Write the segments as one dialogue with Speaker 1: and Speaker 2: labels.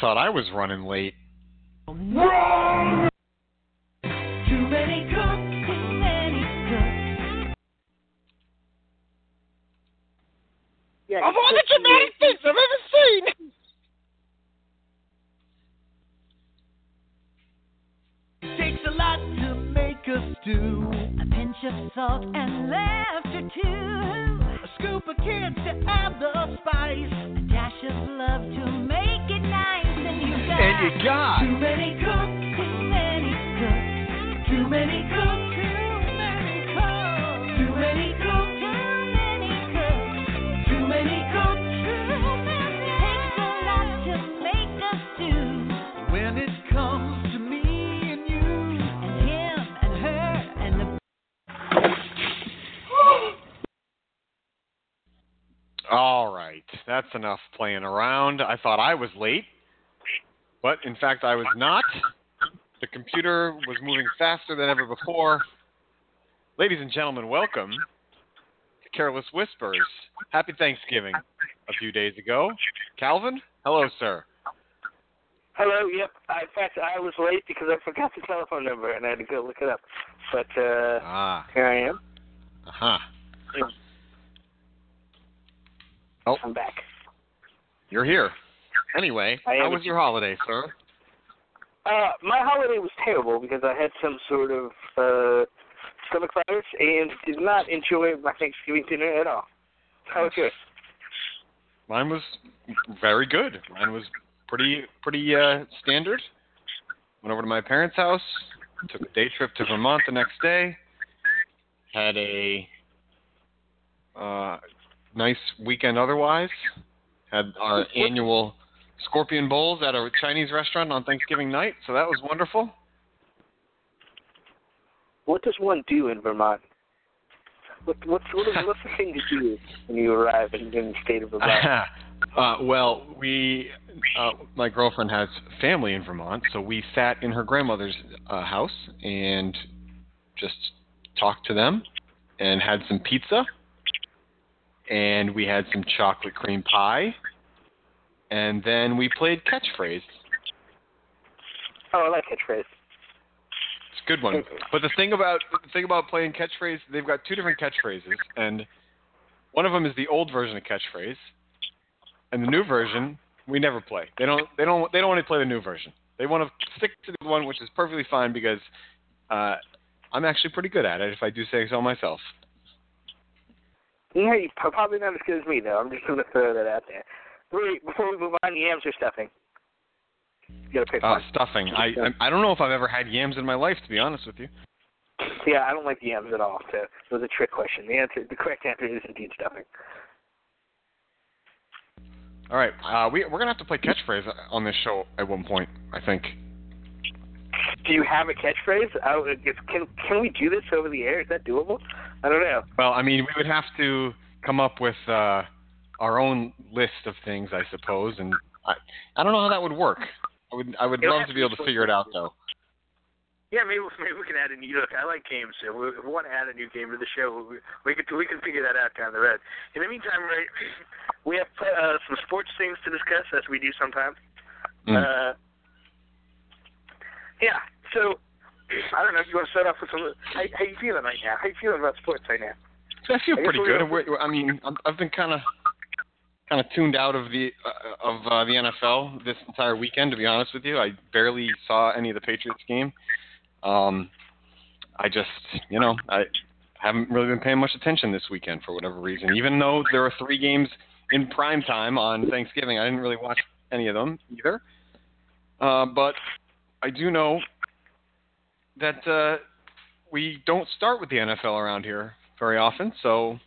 Speaker 1: Thought I was running late.
Speaker 2: Too many cooks, too many cooks.
Speaker 3: Yeah,
Speaker 4: Of all the dramatic things I've ever seen.
Speaker 2: Takes a lot to make a stew. A pinch of salt and laughter too. A scoop of kids to add the spice. A dash of love to make it nice. And you got,
Speaker 4: And you got-
Speaker 2: too many cooks, too many cooks. Too many cooks, too many cooks. Too many cooks, too many cooks. Too many cooks, too many. Takes a lot to make a stew. When it comes to me and you and him and her and the
Speaker 1: All right, that's enough playing around. I thought I was late, but in fact I was not. The computer was moving faster than ever before. Ladies and gentlemen, welcome to Careless Whispers. Happy Thanksgiving a few days ago. Calvin, hello, sir.
Speaker 3: Hello. Yep. I, in fact, I was late because I forgot the telephone number and I had to go look it up. But uh,
Speaker 1: Ah,
Speaker 3: here I am.
Speaker 1: uh huh. Oh,
Speaker 3: I'm back.
Speaker 1: you're here. Anyway,
Speaker 3: I
Speaker 1: how was your holiday, sir?
Speaker 3: Uh, my holiday was terrible because I had some sort of uh, stomach virus and did not enjoy my Thanksgiving dinner at all. How was yours?
Speaker 1: Mine was very good. Mine was pretty pretty uh, standard. Went over to my parents' house. Took a day trip to Vermont the next day. Had a uh, nice weekend otherwise. Had our annual Scorpion Bowls at a Chinese restaurant on Thanksgiving night, so that was wonderful.
Speaker 3: What does one do in Vermont? What, what's what is, what's the thing to do when you arrive in, in the state of Vermont?
Speaker 1: uh, well, we, uh, my girlfriend has family in Vermont, so we sat in her grandmother's uh, house and just talked to them and had some pizza and we had some chocolate cream pie and then we played catchphrase.
Speaker 3: Oh, I like catchphrase.
Speaker 1: It's a good one. But the thing about the thing about playing catchphrase, they've got two different catchphrases, and one of them is the old version of catchphrase, and the new version we never play. They don't they don't they don't want to play the new version. They want to stick to the one which is perfectly fine because uh, I'm actually pretty good at it if I do say so myself.
Speaker 3: Yeah, you're probably not as good as me though. I'm just gonna throw that out there. Wait, before we move on, yams or stuffing? You gotta pick
Speaker 1: Uh,
Speaker 3: one.
Speaker 1: stuffing. I I I don't know if I've ever had yams in my life to be honest with you.
Speaker 3: Yeah, I don't like yams at all. So it was a trick question. The answer, the correct answer is indeed stuffing.
Speaker 1: All right, uh, we we're gonna have to play catchphrase on this show at one point. I think.
Speaker 3: Do you have a catchphrase? I, if, can can we do this over the air? Is that doable? I don't know.
Speaker 1: Well, I mean, we would have to come up with uh, our own list of things, I suppose, and I I don't know how that would work. I would I would
Speaker 3: It'll
Speaker 1: love to be able to figure it out though.
Speaker 3: Yeah, maybe maybe we can add a new look. I like games. So we, if we want to add a new game to the show, we, we could we can figure that out down the road. In the meantime, right, we have uh, some sports things to discuss as we do sometimes.
Speaker 1: Mm.
Speaker 3: Uh, yeah. So I don't know if you want to start off with some. How, how you feeling right now? How are you feeling about sports right now?
Speaker 1: I feel
Speaker 3: I
Speaker 1: pretty good.
Speaker 3: gonna-
Speaker 1: And we're, I mean, I've been kind of kind of tuned out of the uh, of uh, the NFL this entire weekend. To be honest with you, I barely saw any of the Patriots game. Um, I just, you know, I haven't really been paying much attention this weekend for whatever reason. Even though there are three games in prime time on Thanksgiving, I didn't really watch any of them either. Uh, but I do know that uh, we don't start with the NFL around here very often, so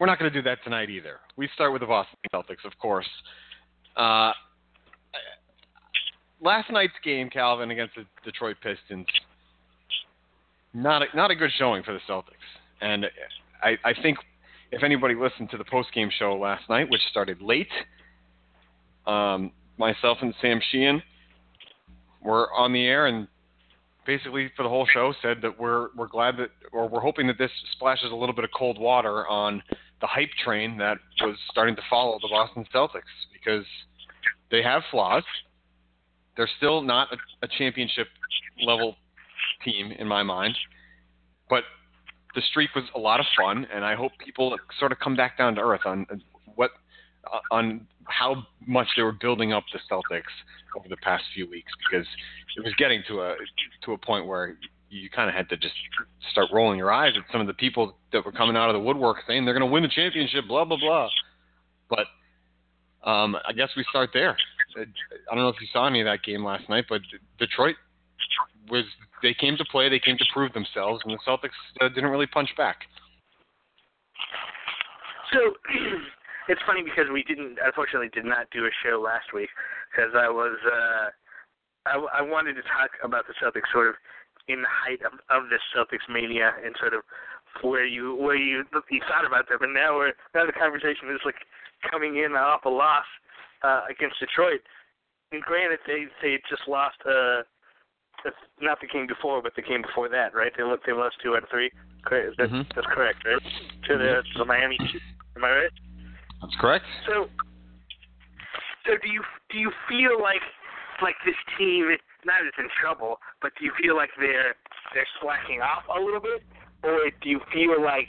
Speaker 1: we're not going to do that tonight either. We start with the Boston Celtics, of course. Uh, last night's game, Calvin, against the Detroit Pistons, not a, not a good showing for the Celtics. And I, I think if anybody listened to the post-game show last night, which started late, um, myself and Sam Sheehan were on the air and basically for the whole show said that we're we're glad that or we're hoping that this splashes a little bit of cold water on the hype train that was starting to follow the Boston Celtics because they have flaws. They're still not a, a championship level team in my mind, but the streak was a lot of fun, and I hope people sort of come back down to earth on what uh, on how much they were building up the Celtics over the past few weeks because it was getting to a to a point where you kind of had to just start rolling your eyes at some of the people that were coming out of the woodwork saying they're going to win the championship, blah blah blah. But um, I guess we start there. I don't know if you saw any of that game last night, but Detroit was they came to play, they came to prove themselves, and the Celtics uh, didn't really punch back.
Speaker 3: So it's funny because we didn't, unfortunately, did not do a show last week because I was, uh, I, I wanted to talk about the Celtics sort of in the height of, of this Celtics mania and sort of where you where you you thought about them, and now we're now the conversation is like coming in off a loss uh, against Detroit. And granted, they they just lost. Uh, not the game before, but the game before that, right? They lost they lost two out of three. Correct. That,
Speaker 1: Mhm.
Speaker 3: That's correct, right? To the to the Miami. Am I right?
Speaker 1: That's correct.
Speaker 3: So, so do you do you feel like like this team not is in trouble, but do you feel like they're they're slacking off a little bit, or do you feel like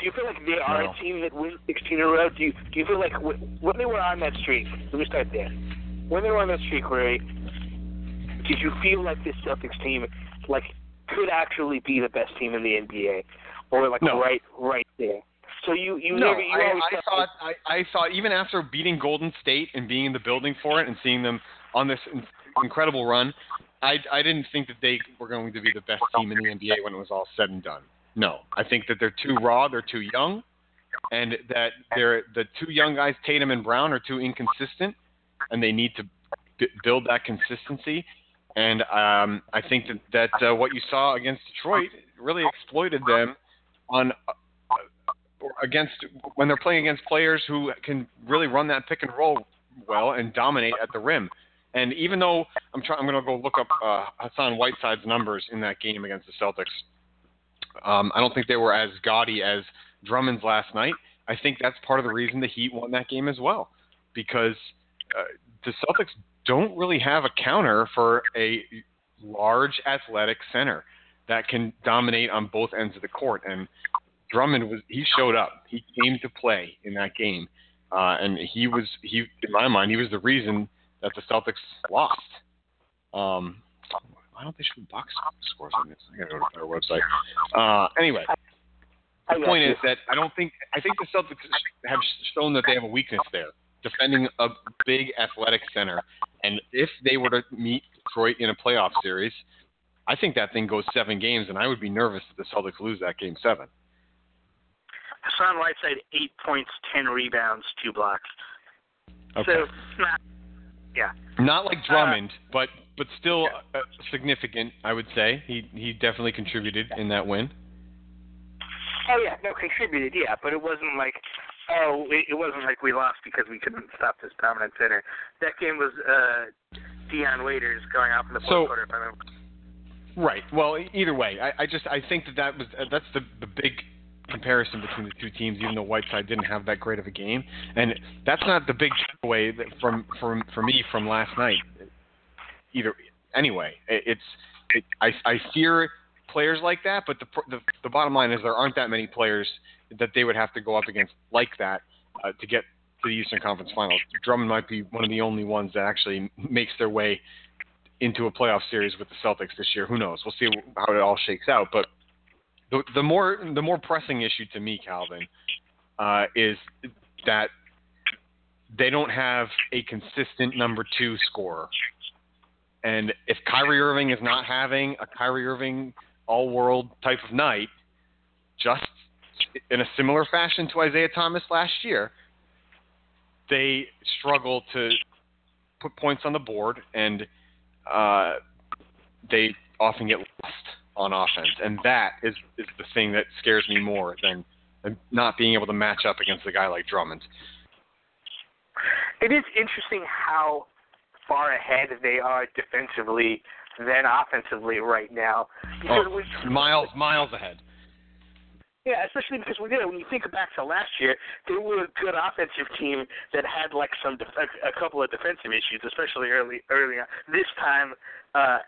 Speaker 3: do you feel like they are
Speaker 1: No.
Speaker 3: a team that wins 16 in a row? Do you do you feel like when they were on that streak? Let me start there. When they were on that streak, Ray, did you feel like this Celtics team like could actually be the best team in the NBA, or like
Speaker 1: No.
Speaker 3: right right there? So you you
Speaker 1: no,
Speaker 3: never you
Speaker 1: I,
Speaker 3: always
Speaker 1: I thought I, I thought even after beating Golden State and being in the building for it and seeing them on this incredible run, I I didn't think that they were going to be the best team in the NBA when it was all said and done. No, I think that they're too raw, they're too young, and that they're the two young guys, Tatum and Brown, are too inconsistent, and they need to b- build that consistency. And um, I think that that uh, what you saw against Detroit really exploited them on against when they're playing against players who can really run that pick and roll well and dominate at the rim. And even though I'm trying, I'm going to go look up uh, Hassan Whiteside's numbers in that game against the Celtics. Um, I don't think they were as gaudy as Drummond's last night. I think that's part of the reason the Heat won that game as well, because uh, the Celtics don't really have a counter for a large athletic center that can dominate on both ends of the court. And Drummond was he showed up. He came to play in that game, uh, and he was he in my mind he was the reason that the Celtics lost. Um, why don't they show box scores on this? I gotta go to their website. Uh, anyway, the point is that I don't think I think the Celtics have shown that they have a weakness there, defending a big athletic center. And if they were to meet Detroit in a playoff series, I think that thing goes seven games, and I would be nervous if the Celtics lose that game seven.
Speaker 3: Hassan Whiteside, eight points, ten rebounds, two blocks.
Speaker 1: Okay.
Speaker 3: So, not, yeah.
Speaker 1: Not like Drummond, but but still uh, significant. I would say he he definitely contributed in that win.
Speaker 3: Oh yeah, no, contributed, yeah, but it wasn't like, oh, it, it wasn't like we lost because we couldn't stop this dominant center. That game was uh Dion Waiters going off in the fourth
Speaker 1: So-
Speaker 3: quarter. If I remember.
Speaker 1: Right. Well, either way, I, I just I think that that was uh, that's the the big comparison between the two teams. Even though Whiteside didn't have that great of a game, and that's not the big takeaway from from for me from last night. Either anyway, it, it's it, I I fear players like that, but the, the the bottom line is there aren't that many players that they would have to go up against like that uh, to get to the Eastern Conference Finals. Drummond might be one of the only ones that actually makes their way into a playoff series with the Celtics this year. Who knows? We'll see how it all shakes out. But the, the more the more pressing issue to me, Calvin, uh, is that they don't have a consistent number two scorer. And if Kyrie Irving is not having a Kyrie Irving all-world type of night, just in a similar fashion to Isaiah Thomas last year, they struggle to put points on the board and uh, they often get lost on offense, and that is is the thing that scares me more than, than not being able to match up against a guy like Drummond.
Speaker 3: It is interesting how far ahead they are defensively than offensively right now. Because
Speaker 1: Oh,
Speaker 3: we-
Speaker 1: miles miles ahead.
Speaker 3: Yeah, especially because we you know, when you think back to last year, they were a good offensive team that had like some def- a couple of defensive issues, especially early early on. This time, uh,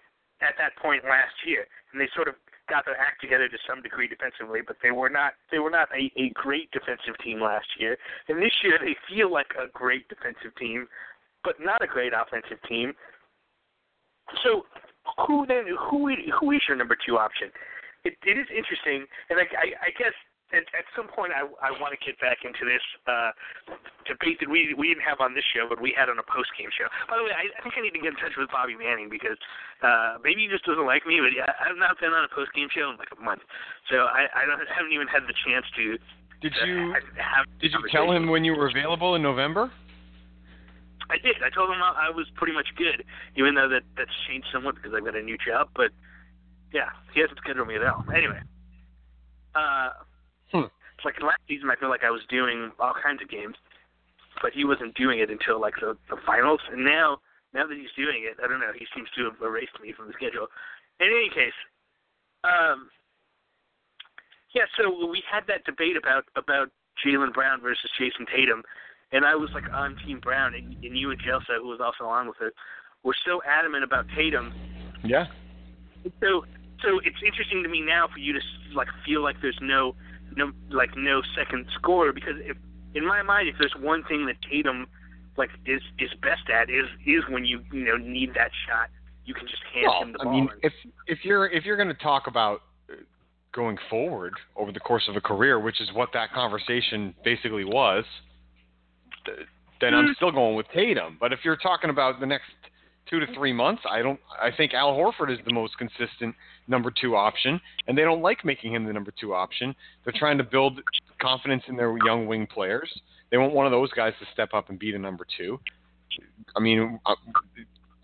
Speaker 3: at that point last year, and they sort of got their act together to some degree defensively, but they were not they were not a, a great defensive team last year. And this year they feel like a great defensive team, but not a great offensive team. So who then who who is your number two option? It, it is interesting, and I, I, I guess at, at some point I, I want to get back into this uh, debate that we we didn't have on this show, but we had on a post game show. By the way, I, I think I need to get in touch with Bobby Manning because uh, maybe he just doesn't like me, but yeah, I've not been on a post game show in like a month, so I, I don't haven't even had the chance to.
Speaker 1: Did
Speaker 3: to
Speaker 1: you
Speaker 3: have
Speaker 1: did you tell him when you were available in November?
Speaker 3: I did. I told him I I was pretty much good, even though that that's changed somewhat because I've got a new job. But yeah, he hasn't scheduled me at all. Anyway, uh,
Speaker 1: Hmm.
Speaker 3: it's like last season I feel like I was doing all kinds of games, but he wasn't doing it until like the the finals. And now, now that he's doing it, I don't know. He seems to have erased me from the schedule. In any case, um, yeah. So we had that debate about about Jaylen Brown versus Jayson Tatum, and I was like on Team Brown, and, and you and Jelsa, who was also on with it, were so adamant about Tatum.
Speaker 1: Yeah.
Speaker 3: So so it's interesting to me now for you to like feel like there's no no like no second scorer because if in my mind if there's one thing that Tatum like is is best at is is when you you know need that shot you can just hand
Speaker 1: Well,
Speaker 3: him the ball.
Speaker 1: I
Speaker 3: mean,
Speaker 1: if if you're if you're going to talk about uh, going forward over the course of a career, which is what that conversation basically was, th- then I'm still going with Tatum. But if you're talking about the next two to three months, I don't. I think Al Horford is the most consistent number two option, and they don't like making him the number two option. They're trying to build confidence in their young wing players. They want one of those guys to step up and be the number two. I mean, uh,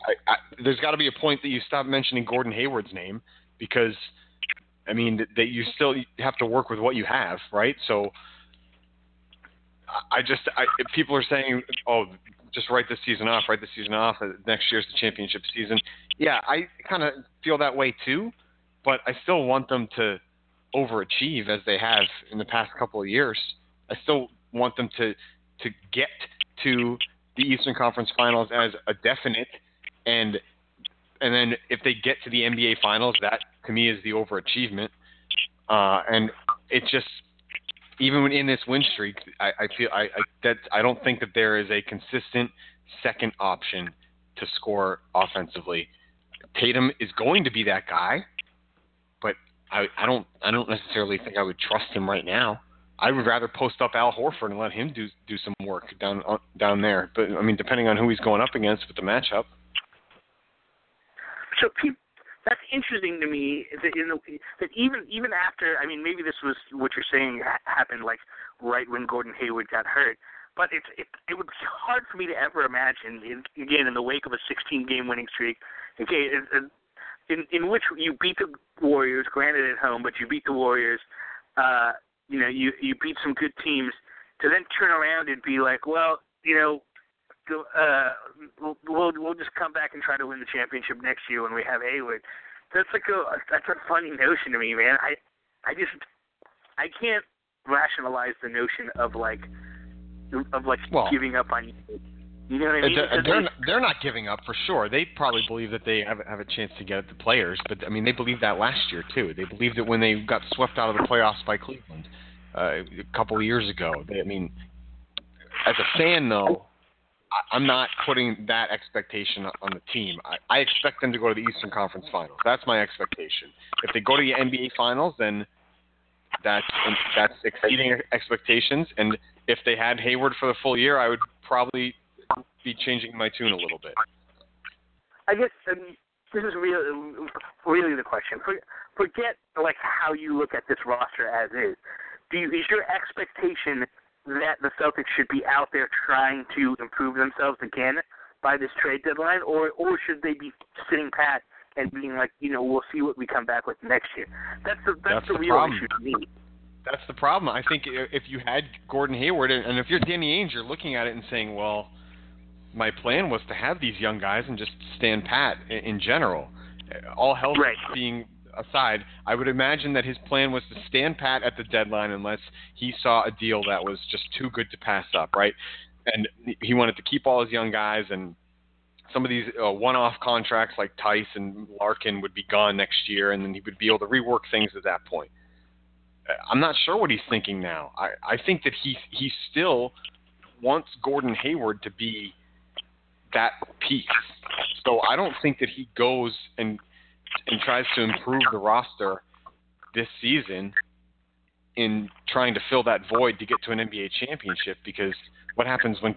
Speaker 1: I, I, there's got to be a point that you stop mentioning Gordon Hayward's name because, I mean, that, you still have to work with what you have, right? So, I- I just, I, people are saying, oh, just write this season off, write this season off. uh, Next year's the championship season. Yeah, I kind of feel that way too, but I still want them to overachieve as they have in the past couple of years. I still want them to to get to the Eastern Conference Finals as a definite, and and then if they get to the NBA Finals, that to me is the overachievement. Uh, and it's just even in this win streak, I, I feel I, I that I don't think that there is a consistent second option to score offensively. Tatum is going to be that guy, but I, I don't I don't necessarily think I would trust him right now. I would rather post up Al Horford and let him do do some work down on- down there. But I mean, depending on who he's going up against with the matchup.
Speaker 3: so peop that's interesting to me that in the, that even even after I mean maybe this was what you're saying happened like right when Gordon Hayward got hurt, but it's it it would be hard for me to ever imagine in, again in the wake of a 16 game winning streak, okay, in in which you beat the Warriors, granted at home, but you beat the Warriors, uh, you know you you beat some good teams, to then turn around and be like, well, you know, uh, we'll, we'll we'll just come back and try to win the championship next year when we have Hayward. that's like a that's a funny notion to me, man. I I just I can't rationalize the notion of like of like
Speaker 1: Well-
Speaker 3: giving up on you. Know what I mean?
Speaker 1: They're, they're, not, they're not giving up for sure. They probably believe that they have, have a chance to get at the players, but I mean, they believed that last year too. They believed that when they got swept out of the playoffs by Cleveland uh, a couple of years ago. They, I mean, as a fan though, I, I'm not putting that expectation on the team. I, I expect them to go to the Eastern Conference Finals. That's my expectation. If they go to the NBA Finals, then that's that's exceeding expectations. And if they had Hayward for the full year, I would probably be changing my tune a little bit.
Speaker 3: I guess um, this is really really the question. For, forget like how you look at this roster as is. Do you, is your expectation that the Celtics should be out there trying to improve themselves again by this trade deadline, or or should they be sitting pat and being like, you know, we'll see what we come back with next year? That's the that's,
Speaker 1: That's
Speaker 3: the,
Speaker 1: the
Speaker 3: real
Speaker 1: problem.
Speaker 3: issue to me.
Speaker 1: That's the problem. I think if you had Gordon Hayward, and and if you're Danny Ainge, you're looking at it and saying, well, my plan was to have these young guys and just stand pat in, in general. All health
Speaker 3: Right.
Speaker 1: being aside, I would imagine that his plan was to stand pat at the deadline unless he saw a deal that was just too good to pass up, right? And he wanted to keep all his young guys and some of these uh, one-off contracts like Theis and Larkin would be gone next year, and then he would be able to rework things at that point. Uh, I'm not sure what he's thinking now. I, I think that he he still wants Gordon Hayward to be that piece. So I don't think that he goes and and tries to improve the roster this season in trying to fill that void to get to an NBA championship because what happens when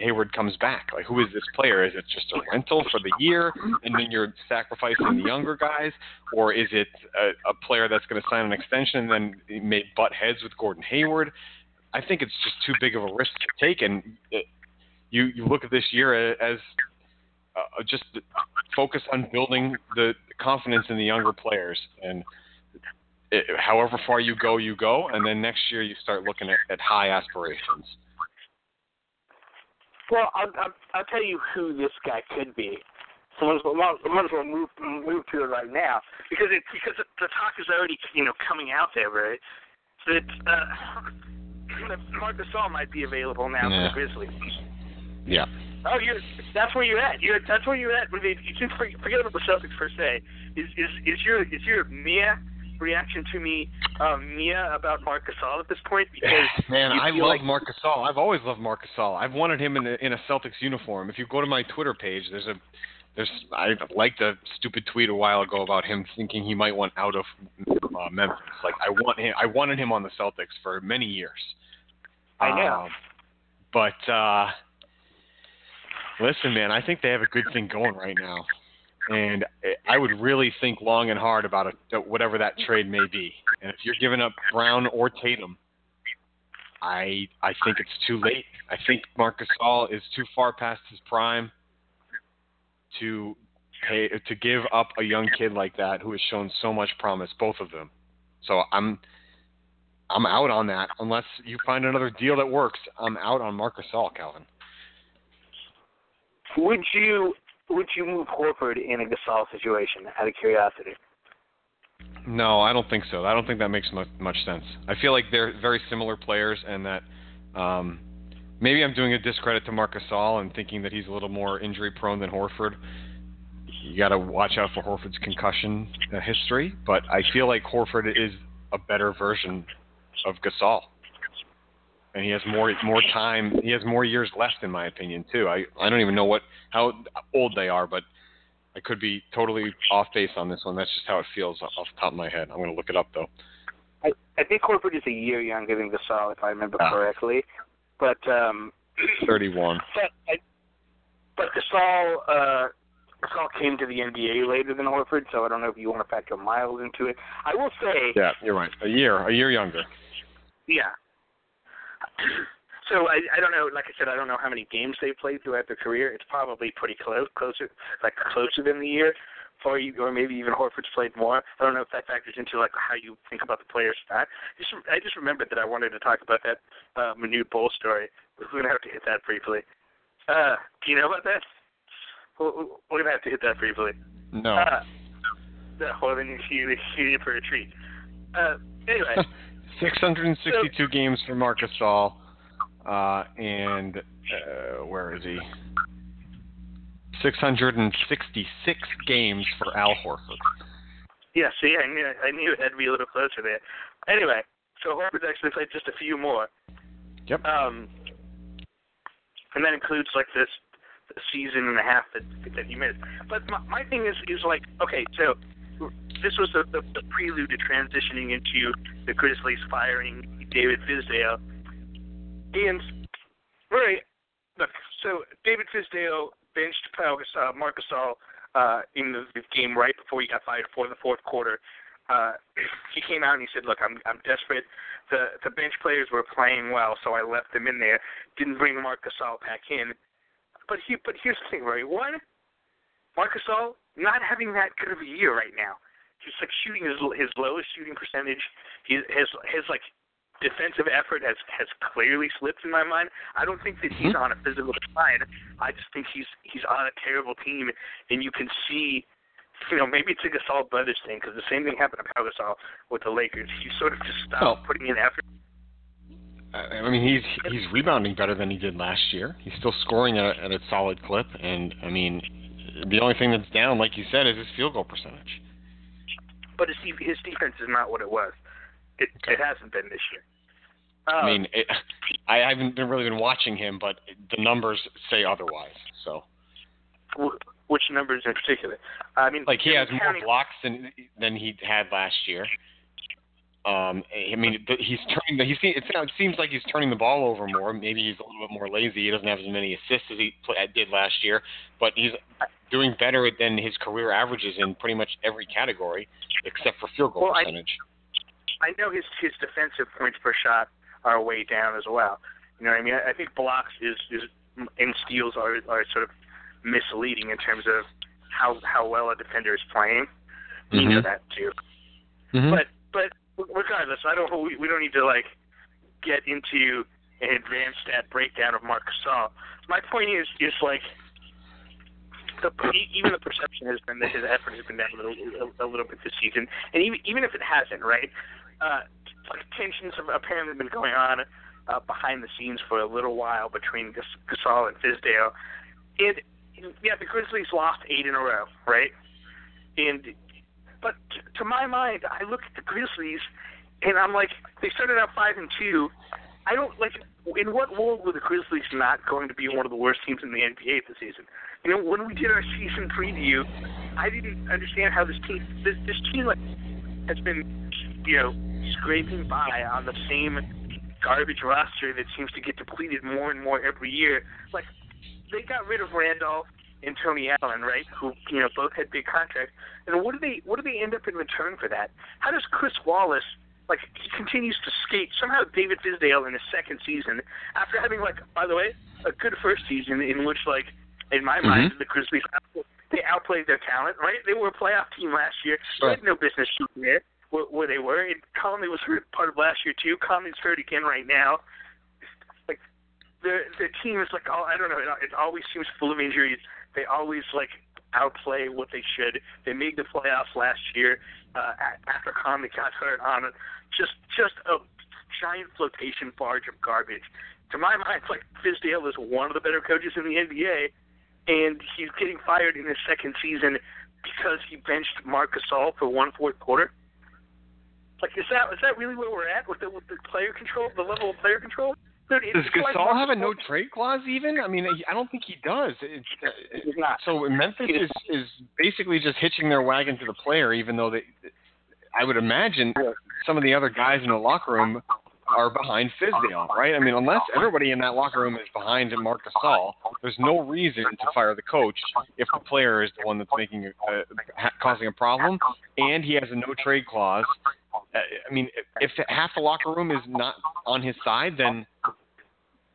Speaker 1: Hayward comes back? Like, who is this player? Is it just a rental for the year, and then you're sacrificing the younger guys, or is it a, a player that's going to sign an extension and then may butt heads with Gordon Hayward? I think it's just too big of a risk to take, and you you look at this year as uh, just focus on building the confidence in the younger players, and it, however far you go, you go, and then next year you start looking at, at high aspirations.
Speaker 3: Well, I'll, I'll, I'll tell you who this guy could be. So might as might as well move move to it right now because it because the talk is already you know coming out there, right? That uh, that Marc Gasol might be available now
Speaker 1: Yeah.
Speaker 3: for the Grizzlies.
Speaker 1: Yeah.
Speaker 3: Oh, you're that's where you're at. You're that's where you're at. But You should forget about the Celtics per se. Is is is your is your Mia reaction to me um, Mia about Marc Gasol at this point? Because
Speaker 1: Man, I love
Speaker 3: like-
Speaker 1: Marc Gasol. I've always loved Marc Gasol. I've wanted him in a, in a Celtics uniform. If you go to my Twitter page, there's a there's I liked a stupid tweet a while ago about him thinking he might want out of uh, Memphis. Like I want him, I wanted him on the Celtics for many years.
Speaker 3: I know.
Speaker 1: Um, but uh, listen, man, I think they have a good thing going right now, and I would really think long and hard about it, whatever that trade may be. And if you're giving up Brown or Tatum, I I think it's too late. I think Marc Gasol is too far past his prime to pay to give up a young kid like that who has shown so much promise, both of them. So I'm I'm out on that unless you find another deal that works. I'm out on Marc Gasol, Calvin.
Speaker 3: Would you would you move Horford in a Gasol situation? Out of curiosity.
Speaker 1: No, I don't think so. I don't think that makes much, much sense. I feel like they're very similar players, and that um, maybe I'm doing a discredit to Marc Gasol and thinking that he's a little more injury prone than Horford. You got to watch out for Horford's concussion uh, history, but I feel like Horford is a better version of Gasol, and he has more more time. He has more years left, in my opinion, too. I I don't even know what how old they are, but I could be totally off base on this one. That's just how it feels off the top of my head. I'm going to look it up though.
Speaker 3: I, I think Horford is a year younger than Gasol, if I remember
Speaker 1: Ah.
Speaker 3: correctly. But um,
Speaker 1: 31.
Speaker 3: but I, but Gasol uh, Gasol came to the NBA later than Horford, so I don't know if you want to factor miles into it. I will say,
Speaker 1: Yeah, you're right. A year, a year younger.
Speaker 3: yeah. So I I don't know. Like I said, I don't know how many games they've played throughout their career. It's probably pretty close, closer, like closer than the year, or you, or maybe even Horford's played more. I don't know if that factors into like how you think about the player's stat. Just I just remembered that I wanted to talk about that uh, Manute Bol story. We're gonna have to hit that briefly. Uh, do you know about that? We're gonna have to hit that briefly.
Speaker 1: No.
Speaker 3: Uh, well, then you're for a treat. Uh, anyway,
Speaker 1: 662 games for Marcus Gasol, uh, and uh, where is he? 666 games for Al Horford.
Speaker 3: yeah. See, I knew I knew it had to be a little closer there. Anyway, so Horford's actually played just a few more.
Speaker 1: Yep.
Speaker 3: Um, and that includes like this season and a half that that he missed. But my, my thing is is like okay, so this was the, the, the prelude to transitioning into the Grizzlies firing David Fizdale. And right, look, so David Fizdale benched Pau Gasol, Marc Gasol uh, in the, the game right before he got fired for the fourth quarter. Uh, he came out and he said, "Look, I'm I'm desperate. The the bench players were playing well, so I left them in there. Didn't bring Marc Gasol back in. But he but here's the thing, Rory. One, Marc Gasol not having that good of a year right now. He's like shooting his his lowest shooting percentage. He his his like defensive effort has has clearly slipped in my mind. I don't think that he's mm-hmm. on a physical decline. I just think he's he's on a terrible team, and you can see, you know, maybe it's a Gasol brothers thing because the same thing happened to Pau Gasol with the Lakers. He sort of just stopped
Speaker 1: Well-
Speaker 3: putting in effort.
Speaker 1: I I mean, he's he's rebounding better than he did last year. He's still scoring at a, at a solid clip, and I mean, the only thing that's down, like you said, is his field goal percentage.
Speaker 3: But his his defense is not what it was. It
Speaker 1: Okay.
Speaker 3: it hasn't been this year. Um,
Speaker 1: I mean, it, I haven't been really been watching him, but the numbers say otherwise. So,
Speaker 3: which numbers in particular? I mean,
Speaker 1: like he has more blocks than than he had last year. Um, I mean, he's turning the, he's it it seems like he's turning the ball over more. Maybe he's a little bit more lazy. He doesn't have as many assists as he did last year, but he's doing better than his career averages in pretty much every category except for field goal
Speaker 3: Well,
Speaker 1: percentage.
Speaker 3: I know his his defensive points per shot are way down as well. You know what I mean? I I think blocks is is and steals are are sort of misleading in terms of how how well a defender is playing. You know that too.
Speaker 1: Mhm.
Speaker 3: But but regardless, I don't we, don't need to like get into an advanced stat breakdown of Marc Gasol. My point is is like the even the perception has been that his effort has been down a little a little bit this season, and even even if it hasn't, right? Uh, like tensions have apparently been going on uh, behind the scenes for a little while between Gasol and Fizdale, and yeah, the Grizzlies lost eight in a row, right? And but t- to my mind, I look at the Grizzlies and I'm like, they started out five and two. I don't like. In what world were the Grizzlies not going to be one of the worst teams in the NBA this season? You know, when we did our season preview, I didn't understand how this team, this this team, like, has been, you know, scraping by on the same garbage roster that seems to get depleted more and more every year. Like, they got rid of Randolph and Tony Allen, right? Who you know both had big contracts. And what do they what do they end up in return for that? How does Chris Wallace like he continues to skate somehow David Fizdale in his second season after having like by the way a good first season in which like in my mind mm-hmm. the Grizzlies they outplayed their talent right they were a playoff team last year
Speaker 1: Sure.
Speaker 3: they had no business shooting there where, where they were and Conley was hurt part of last year too Conley's hurt again right now like the the team is like all I don't know. It, it always seems full of injuries. They always like outplay what they should. They made the playoffs last year uh, after Conley got hurt on it. Just just a giant flotation barge of garbage. To my mind, it's like Fizdale is one of the better coaches in the NBA, and he's getting fired in his second season because he benched Marc Gasol for one fourth quarter. Like, is that is that really where we're at with the, with the player control, the level of player control? Dude,
Speaker 1: Does
Speaker 3: it's like
Speaker 1: Gasol have a no trade clause even? I mean, I don't think he does. It's,
Speaker 3: He's not.
Speaker 1: so Memphis is is basically just hitching their wagon to the player, even though they. I would imagine some of the other guys in the locker room are behind Fizdale, right? I mean, unless everybody in that locker room is behind Marc Gasol, there's no reason to fire the coach if the player is the one that's making a, a, causing a problem, and he has a no trade clause. Uh, I mean, if half the locker room is not on his side, then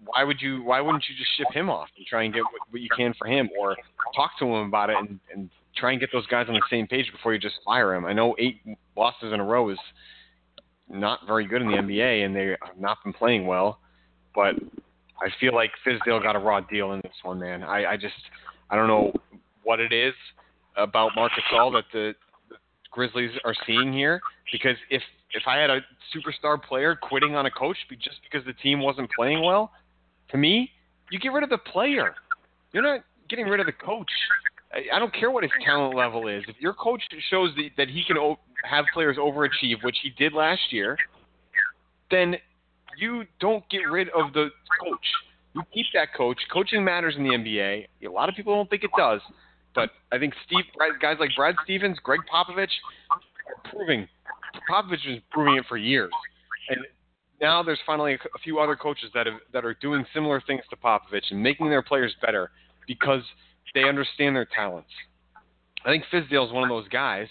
Speaker 1: why would you why wouldn't you just ship him off and try and get what, you can for him or talk to him about it and, and try and get those guys on the same page before you just fire him. I know eight losses in a row is not very good in the NBA and they have not been playing well, but I feel like Fizdale got a raw deal in this one, man. I, I just I don't know what it is about Marcus Gasol that the, the Grizzlies are seeing here because if if I had a superstar player quitting on a coach just because the team wasn't playing well, to me, you get rid of the player. You're not getting rid of the coach. I, don't care what his talent level is. If your coach shows that, he can have players overachieve, which he did last year, then you don't get rid of the coach. You keep that coach. Coaching matters in the NBA. A lot of people don't think it does, but I think Steve, guys like Brad Stevens, Gregg Popovich, are proving. Popovich has been proving it for years, and now there's finally a, few other coaches that have that are doing similar things to Popovich and making their players better because they understand their talents. I think Fizdale is one of those guys,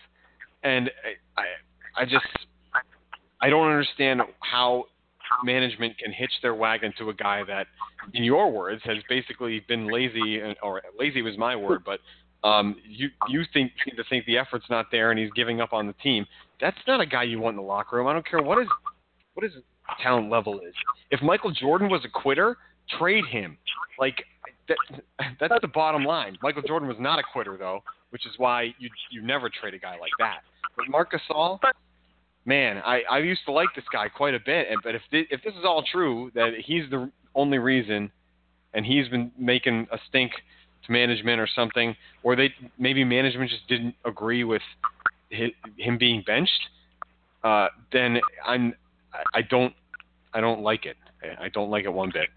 Speaker 1: and I, I, just I don't understand how management can hitch their wagon to a guy that, in your words, has basically been lazy, and- or lazy was my word, but um, you you think to think the effort's not there and he's giving up on the team. That's not a guy you want in the locker room. I don't care what his what his talent level is. If Michael Jordan was a quitter, trade him. Like that, that's the bottom line. Michael Jordan was not a quitter though, which is why you you never trade a guy like that. But Marc Gasol, man, I I used to like this guy quite a bit. And but if thi- if this is all true, that he's the only reason, and he's been making a stink to management or something, or they maybe management just didn't agree with hi him being benched, uh, then I'm I- don't I don't like it. I- I don't like it one bit.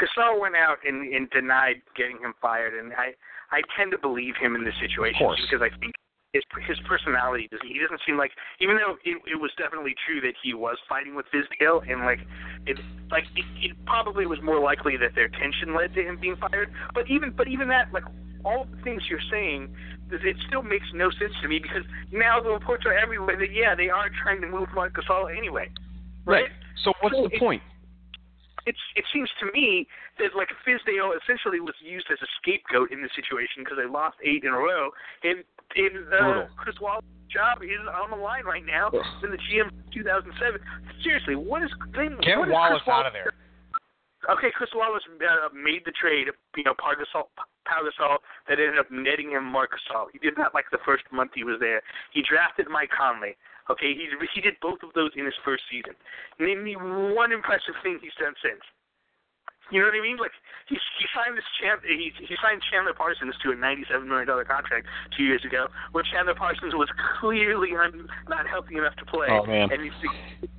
Speaker 3: Gasol went out and, and denied getting him fired, and I I tend to believe him in this situation because I think his his personality doesn't he doesn't seem like even though it, it was definitely true that he was fighting with Fizdale and like it like it, it probably was more likely that their tension led to him being fired, but even but even that like all the things you're saying it still makes no sense to me because now the reports are everywhere that yeah they are trying to move Marc Gasol anyway, right?
Speaker 1: So what's
Speaker 3: So
Speaker 1: the
Speaker 3: it-
Speaker 1: point?
Speaker 3: it's it seems to me that like Fizdale essentially was used as a scapegoat in this situation because they lost eight in a row, and and uh, Chris Wallace's job is on the line right now in the GM 2007. Seriously, what is then
Speaker 5: Get
Speaker 3: what is
Speaker 5: Wallace out of there.
Speaker 3: Okay, Chris Wallace uh, made the trade, you know, Pau Gasol, Pau Gasol, that ended up netting him Marc Gasol. He did that like the first month he was there. He drafted Mike Conley. Okay, he he did both of those in his first season. Name me one impressive thing he's done since. You know what I mean? Like he he signed this champ he he signed Chandler Parsons to a ninety seven million dollar contract two years ago, where Chandler Parsons was clearly un, not healthy enough to play.
Speaker 1: Oh, man.
Speaker 3: And he's,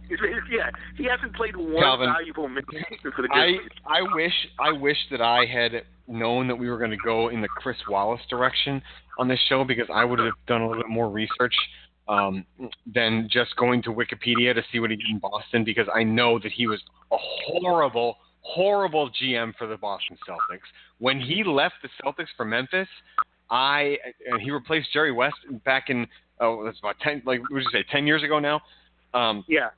Speaker 3: he's yeah he hasn't played one
Speaker 1: Calvin,
Speaker 3: valuable minute for the
Speaker 1: I I wish I wish that I had known that we were going to go in the Chris Wallace direction on this show because I would have done a little bit more research um, than just going to Wikipedia to see what he did in Boston because I know that he was a horrible horrible GM for the Boston Celtics. When he left the Celtics for Memphis, I and he replaced Jerry West back in oh that's about ten like what did you say ten years ago now. Um,
Speaker 3: Yeah.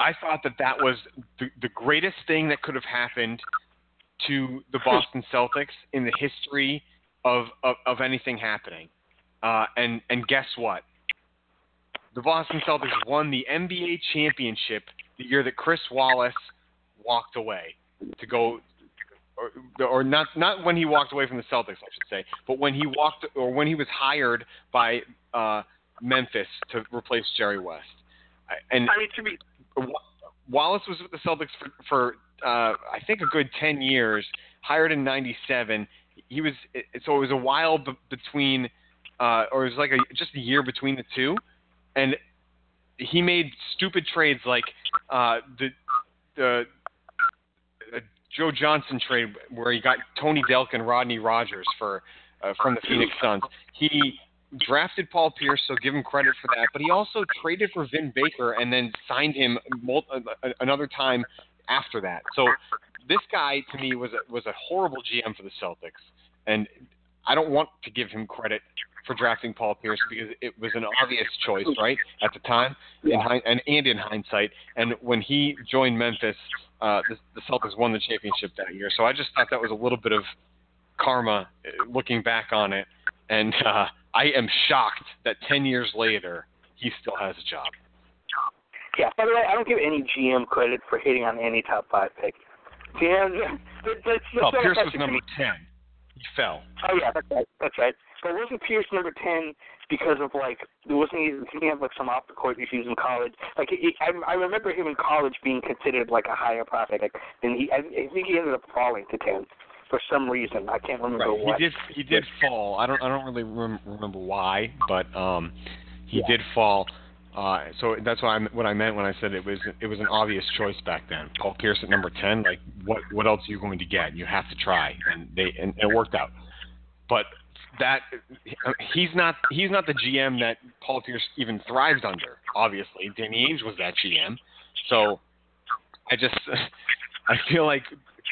Speaker 1: I thought that that was the, the greatest thing that could have happened to the Boston Celtics in the history of of, of anything happening. Uh, and and guess what? The Boston Celtics won the NBA championship the year that Chris Wallace walked away to go, or, or not not when he walked away from the Celtics, I should say, but when he walked or when he was hired by uh, Memphis to replace Jerry West. And
Speaker 3: I mean to be
Speaker 1: Wa- Wallace was with the Celtics for, for uh, I think a good ten years. Hired in '97. He was so it was a while b- between, uh, or it was like a just a year between the two, and he made stupid trades like uh, the the Joe Johnson trade where he got Tony Delk and Rodney Rogers for uh, from the Phoenix Suns. He drafted Paul Pierce, so give him credit for that. But he also traded for Vin Baker and then signed him mul- uh, another time after that. So this guy to me was a, was a horrible GM for the Celtics, and I don't want to give him credit for drafting Paul Pierce because it was an obvious choice, right, at the time, yeah. and, and in hindsight. And when he joined Memphis, uh, the, the Celtics won the championship that year. So I just thought that was a little bit of karma uh, looking back on it. And uh, I am shocked that 10 years later, he still has a job.
Speaker 3: Yeah, by the way, I don't give any GM credit for hitting on any top five pick. GMs, that's, that's,
Speaker 1: Pierce was number 10 fell.
Speaker 3: Oh yeah, that's right. That's right. But wasn't Pierce number ten because of like wasn't he? Did he have like some off the court issues in college? Like he, I, I remember him in college being considered like a higher prospect, and he I, I think he ended up falling to ten for some reason. I can't remember
Speaker 1: Right.
Speaker 3: what.
Speaker 1: He did. He did fall. I don't. I don't really rem- remember why, but um, he
Speaker 3: Yeah.
Speaker 1: did fall. Uh, so that's why I'm, what I meant when I said it was it was an obvious choice back then. Paul Pierce at number ten. Like what what else are you going to get? You have to try, and they and it worked out. But that he's not he's not the GM that Paul Pierce even thrives under. Obviously, Danny Ainge was that GM. So I just I feel like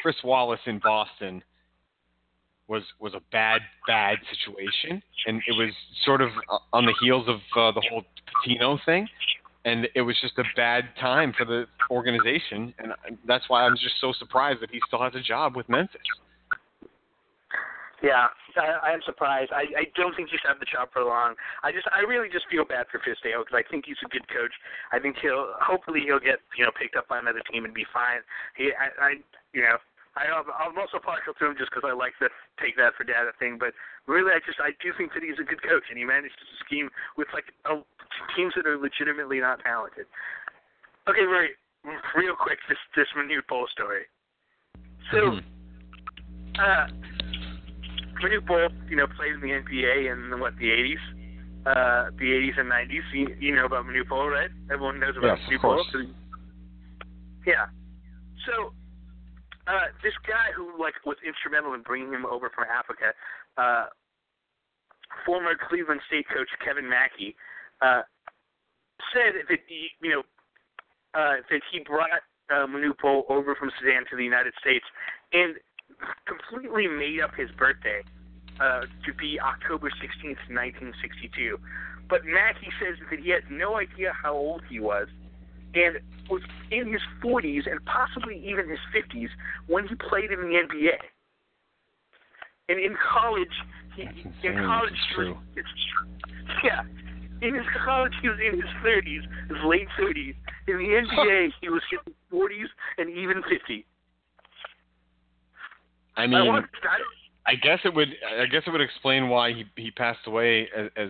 Speaker 1: Chris Wallace in Boston was was a bad bad situation, and it was sort of uh, on the heels of uh, the whole Pitino thing, and it was just a bad time for the organization, and that's why I'm just so surprised that he still has a job with Memphis.
Speaker 3: Yeah, I, I am surprised. I, I don't think he's had the job for long. I just, I really just feel bad for Fizdale because I think he's a good coach. I think he'll, hopefully, he'll get you know picked up by another team and be fine. He, I, I you know, I, I'm also partial to him just because I like the take that for data thing. But really, I just, I do think that he's a good coach and he managed to scheme with like a, teams that are legitimately not talented. Okay, very real quick, this this Manute Bol story. So.
Speaker 1: Mhm.
Speaker 3: Uh, Manute Bol, you know, played in the NBA in what the '80s, uh, the '80s and '90s. You, you know about Manute Bol, right? Everyone knows about
Speaker 1: Yes, of course.
Speaker 3: Yeah. So, uh, this guy who like was instrumental in bringing him over from Africa, uh, former Cleveland State coach Kevin Mackey, uh, said that he, you know, uh, that he brought uh, Manute Bol over from Sudan to the United States, and completely made up his birthday uh, to be October 16th, 1962. But Mackey says that he had no idea how old he was and was in his 40s and possibly even his 50s when he played in the NBA. And in college, he, in college,
Speaker 1: It's
Speaker 3: he was-
Speaker 1: true.
Speaker 3: yeah. In his college, he was in his 30s, his late 30s. In the NBA, he was in his 40s and even 50.
Speaker 1: I
Speaker 3: I
Speaker 1: mean,
Speaker 3: want, I,
Speaker 1: I guess it would. I guess it would explain why he he passed away as, as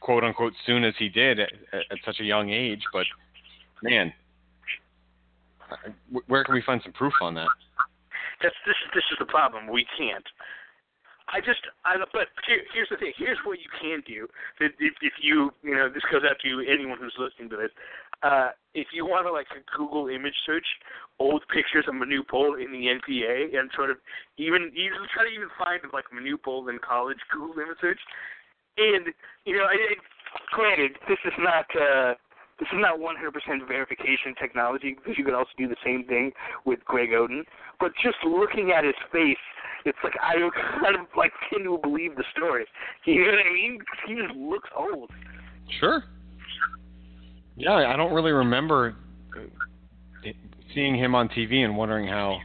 Speaker 1: quote unquote soon as he did at, at such a young age. But man, where can we find some proof on that?
Speaker 3: That's this. This is the problem. We can't. I just. I. But here, here's the thing. Here's what you can do. If, if you, you know, this goes out to anyone who's listening to this. Uh, if you want to like Google image search old pictures of Manute Bol in the NBA and sort of even even try to even find like Manute Bol in college Google image search, and you know, granted, this is not. uh this is not 100% verification technology because you could also do the same thing with Greg Oden. But just looking at his face, it's like I kind of like can't even believe the story. You know what I mean? He just looks old.
Speaker 1: Sure. Yeah, I don't really remember uh, seeing him on TV and wondering how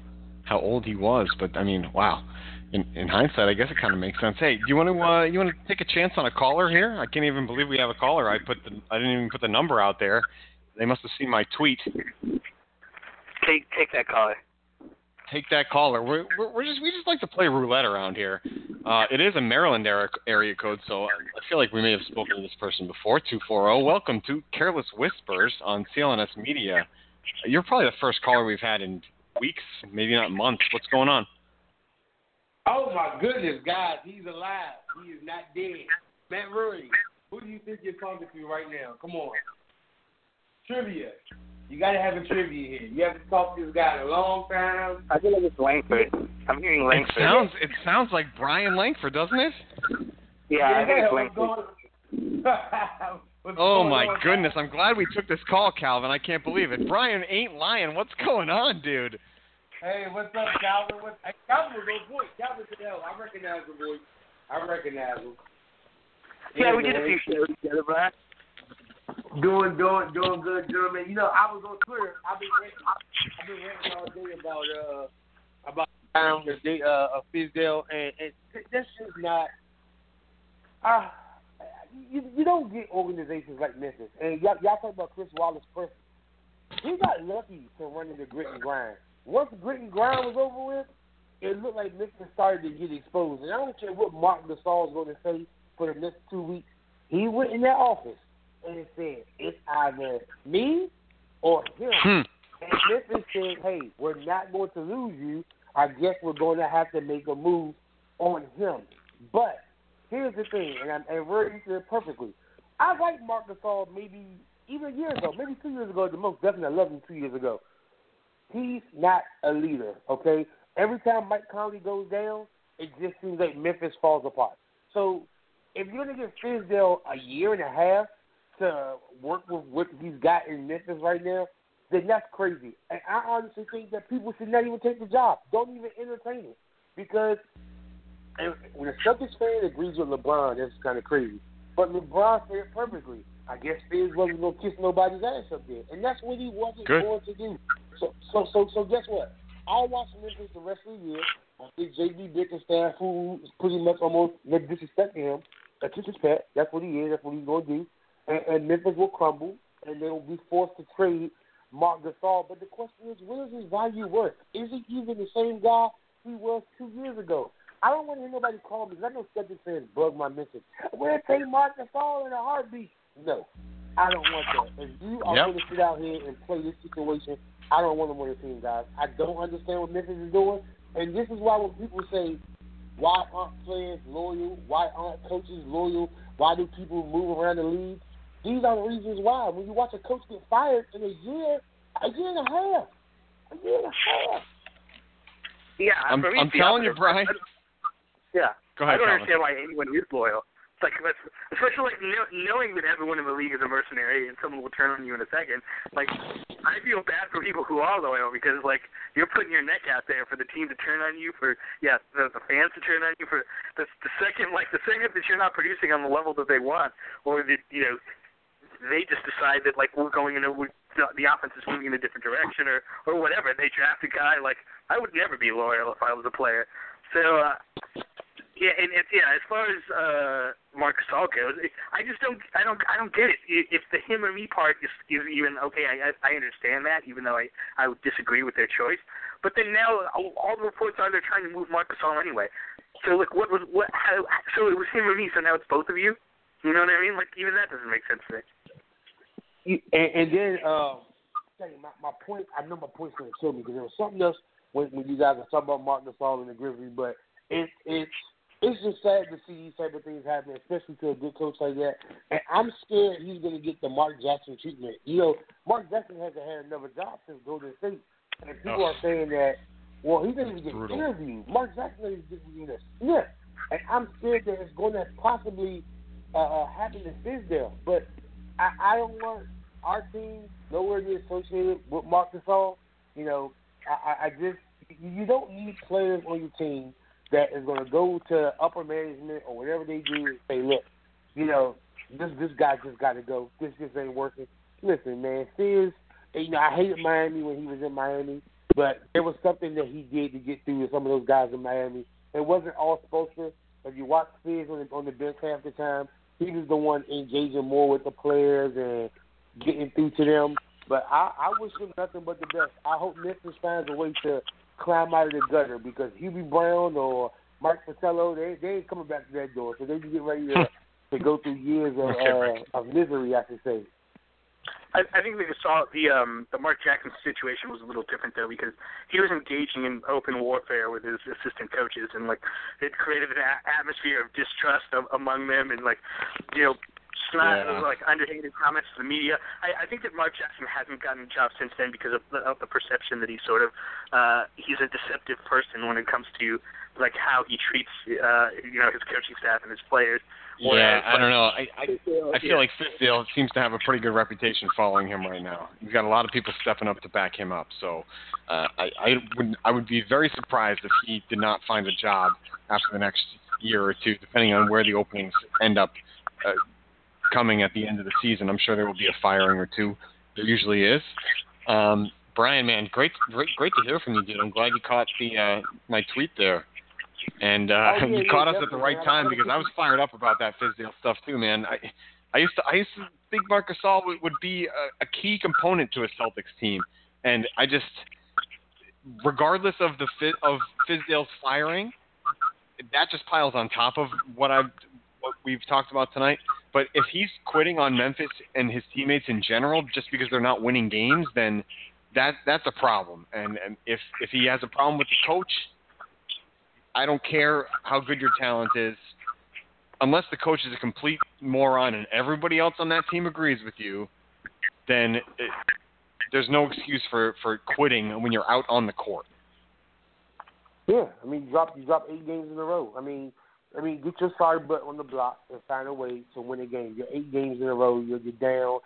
Speaker 1: how old he was. But I mean, wow. In, in hindsight, I guess it kind of makes sense. Hey, do you want to uh, you want to take a chance on a caller here? I can't even believe we have a caller. I put the I didn't even put the number out there. They must have seen my tweet.
Speaker 3: Take take that caller.
Speaker 1: Take that caller. We're, we're, we're just we just like to play roulette around here. Uh, it is a Maryland area, area code, so I feel like we may have spoken to this person before. Two four zero. Welcome to Careless Whispers on CLNS Media. You're probably the first caller we've had in weeks, maybe not months. What's going on?
Speaker 5: Oh my goodness, guys, he's alive. He is not dead. Matt Rooney, who do you think you're talking to right now? Come on. Trivia. You gotta have a trivia here. You haven't talked to this guy in a long time.
Speaker 3: I feel like it's Langford. I'm hearing Langford.
Speaker 1: It sounds it sounds like Brian Langford, doesn't it?
Speaker 3: yeah, I think it's Langford.
Speaker 1: Oh my
Speaker 5: on?
Speaker 1: goodness! I'm glad we took this call, Calvin. I can't believe it. Brian ain't lying. What's going on, dude?
Speaker 5: Hey, what's up, Calvin? What's, hey, Calvin was on point. Calvin said, "Hell, I recognize the voice. I recognize him."
Speaker 3: Yeah, we did a few shows together, Brian.
Speaker 5: Doing, doing, doing good, gentlemen. You know, I was on Twitter. I've been ranting, I've been ranting all day about uh about um, the day uh, of Fizdale, and, and that's just not. Uh, you you don't get organizations like Memphis, and y'all, y'all talk about Chris Wallace first. He got lucky to run into grit and grind. Once grit and grind was over with, it looked like Memphis started to get exposed. And I don't care what Marc Gasol's going to say. for the next two weeks, he went in that office and he said, "It's either me or him."
Speaker 1: Hmm.
Speaker 5: And Memphis said, "Hey, we're not going to lose you. I guess we're going to have to make a move on him." But here's the thing, and I'm and Verdi said it perfectly. I like Marc Gasol maybe even a year ago, maybe two years ago at the most. Definitely, I loved him two years ago. He's not a leader. Okay, every time Mike Conley goes down, it just seems like Memphis falls apart. So if you're gonna give Fizdale a year and a half to work with what he's got in Memphis right now, then that's crazy. And I honestly think that people should not even take the job. Don't even entertain it. Because when a Celtics fan agrees with LeBron, that's kind of crazy. But LeBron said it perfectly. I guess Fizz wasn't gonna kiss nobody's ass up there, and that's what he wasn't
Speaker 1: Good.
Speaker 5: going to do. So, so, so, so, guess what? I'll watch Memphis the rest of the year. I think JB Bickerstaff, who is pretty much almost no disrespect him, that's his pet. That's what he is. That's what he's going to do. And, and Memphis will crumble, and they will be forced to trade Marc Gasol. But the question is, what is his value worth? Is he even the same guy he was two years ago? I don't want to hear nobody call me because I know Celtics fans bug my mention. We'll take Marc Gasol in a heartbeat. No, I don't want that. If you are
Speaker 1: Yep.
Speaker 5: going to sit out here and play this situation, I don't want him on the team, guys. I don't understand what Memphis is doing, and this is why when people say, "Why aren't players loyal? Why aren't coaches loyal? Why do people move around the league?" These are the reasons why. When you watch a coach get fired in a year, a year and a half, a year and a half.
Speaker 3: Yeah,
Speaker 1: I'm- I'm telling you. Brian.
Speaker 3: Yeah,
Speaker 1: Go
Speaker 3: I don't
Speaker 1: Thomas.
Speaker 3: understand why anyone is loyal. Like, especially like know, knowing that everyone in the league is a mercenary and someone will turn on you in a second. Like, I feel bad for people who are loyal because like you're putting your neck out there for the team to turn on you, for yeah, the, the fans to turn on you. For the, the second, like the second that you're not producing on the level that they want, or that you know they just decide that like we're going in a we, the, the offense is moving in a different direction or or whatever. They draft a guy like I would never be loyal if I was a player. So uh, yeah, and it's yeah. As far as uh, Marc Gasol goes, I just don't I don't I don't get it. If the him or me part is, is even okay, I I understand that, even though I I would disagree with their choice. But then now all all the reports are they're trying to move Marc Gasol anyway. So like what was what how so it was him or me, so now it's both of you. You know what I mean? Like even that doesn't make sense to me.
Speaker 5: And, and then you, my, my point. I know my point's going to kill me because there was something else when, when you guys were talking about Marc Gasol and the Grizzlies, but it, it's it's just sad to see these type of things happen, especially to a good coach like that. And I'm scared he's going to get the Mark Jackson treatment. You know, Mark Jackson hasn't had another job since Golden State, and people
Speaker 1: Ugh.
Speaker 5: are saying that. Well, he didn't even get
Speaker 1: Brutal.
Speaker 5: interviewed. Mark Jackson is getting a sniff, and I'm scared that it's going to possibly uh, uh, happen to Fizdale. But I, I don't want our team nowhere near associated with Marc Gasol. You know, I, I- just you don't need players on your team that is going to go to upper management or whatever they do and say, look, you know, this this guy just got to go. This just ain't working. Listen, man, Fizz, you know, I hated Miami when he was in Miami, but there was something that he did to get through to some of those guys in Miami. It wasn't all Spoelstra. If you watch Fizz on the, on the bench half the time, he was the one engaging more with the players and getting through to them. But I, I wish him nothing but the best. I hope Memphis finds a way to climb out of the gutter because Hubie Brown or Mark Fratello, they they ain't coming back to that door. So they can get ready to to go through years of
Speaker 1: Okay,
Speaker 5: uh, of misery, I should say.
Speaker 3: I, I think the saw the um, the Mark Jackson situation was a little different though because he was engaging in open warfare with his assistant coaches and like it created an a- atmosphere of distrust of, among them and like you know snot
Speaker 1: Yeah.
Speaker 3: like underhanded comments to the media. I, I think that Mark Jackson hasn't gotten a job since then because of the, of the perception that he's sort of uh, he's a deceptive person when it comes to like how he treats uh, you know his coaching staff and his players.
Speaker 1: Yeah,
Speaker 3: Whereas,
Speaker 1: I don't know. I, I I
Speaker 3: yeah.
Speaker 1: feel like Fizdale seems to have a pretty good reputation following him right now. He's got a lot of people stepping up to back him up. So uh, I I would I would be very surprised if he did not find a job after the next year or two, depending on where the openings end up uh, coming at the end of the season. I'm sure there will be a firing or two. There usually is. Um, Brian, man, great great great to hear from you, dude. I'm glad you caught the uh, my tweet there. And uh,
Speaker 5: Oh, yeah,
Speaker 1: you caught us at the right
Speaker 5: man.
Speaker 1: time because I was fired up about that Fizdale stuff too, man. I I used to I used to think Marc Gasol would, would be a, a key component to a Celtics team, and I just, regardless of the fit of Fizdale's firing, that just piles on top of what I've what we've talked about tonight. But if he's quitting on Memphis and his teammates in general just because they're not winning games, then that that's a problem. And, and if if he has a problem with the coach, I don't care how good your talent is, unless the coach is a complete moron and everybody else on that team agrees with you, then it, there's no excuse for for quitting when you're out on the court.
Speaker 5: Yeah, I mean, you drop you drop eight games in a row. I mean, I mean, get your sorry butt on the block and find a way to win a game. You're eight games in a row. You're, you're down.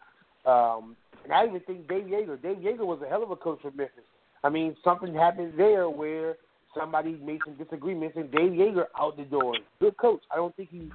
Speaker 5: Um, and I even think Dave Joerger. Dave Joerger was a hell of a coach for Memphis. I mean, something happened there where somebody made some disagreements, and Dave Joerger out the door. Good coach. I don't think he.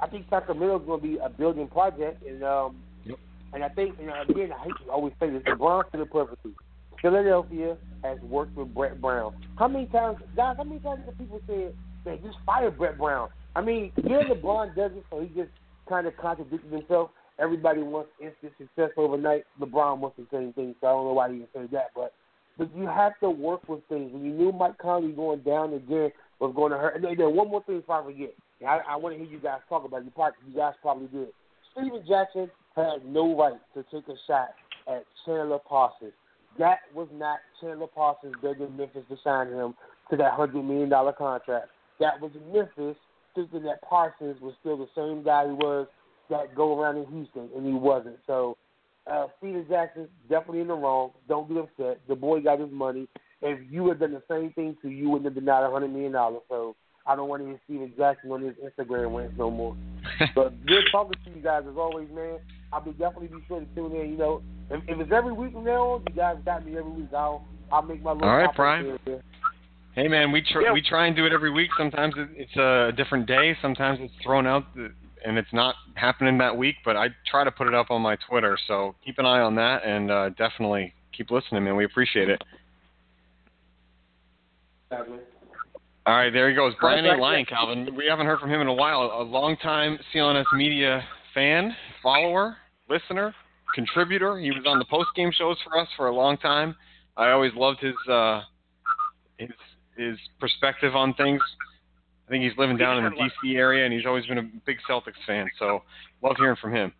Speaker 5: I think Sacramento's going to be a building project, and um,
Speaker 1: Yep.
Speaker 5: and I think, and again, I hate to always say this, LeBron said it perfectly. Philadelphia has worked with Brett Brown. How many times, guys? How many times have people said, "Man, just fire Brett Brown"? I mean, yeah, LeBron does it, so he just kind of contradicted himself. Everybody wants instant success overnight. LeBron wants the same thing, so I don't know why he say that. But but you have to work with things. When you knew Mike Conley going down again was going to hurt. And then one more thing before I forget. I, I want to hear you guys talk about it. You probably, you guys probably did. Stephen Jackson had no right to take a shot at Chandler Parsons. That was not Chandler Parsons begging Memphis to sign him to that hundred million dollar contract. That was Memphis thinking that Parsons was still the same guy he was that go around in Houston, and he wasn't. So uh, Stephen Jackson definitely in the wrong. Don't get upset. The boy got his money. If you had done the same thing to you, wouldn't have denied a hundred million dollars. So I don't want to hear Stephen Jackson on his Instagram rants no more. but good talking to you guys as always, man. I'll be definitely be sure to tune in. You know, if, if it's every week from now on, you guys got me every week. I'll I'll make my little
Speaker 1: All right,
Speaker 5: here there.
Speaker 1: Hey man, we tr-
Speaker 3: Yeah.
Speaker 1: we try and do it every week. Sometimes it's a different day. Sometimes it's thrown out and it's not happening that week. But I try to put it up on my Twitter, so keep an eye on that and uh, definitely keep listening, man. We appreciate it. All right, there he goes, Brian A. Lyon, Calvin. We haven't heard from him in a while. A longtime CLNS media fan, follower, listener, contributor. He was on the post game shows for us for a long time. I always loved his uh, his his perspective on things. I think he's living down in the DC area, and he's always been a big Celtics fan. So love hearing from him.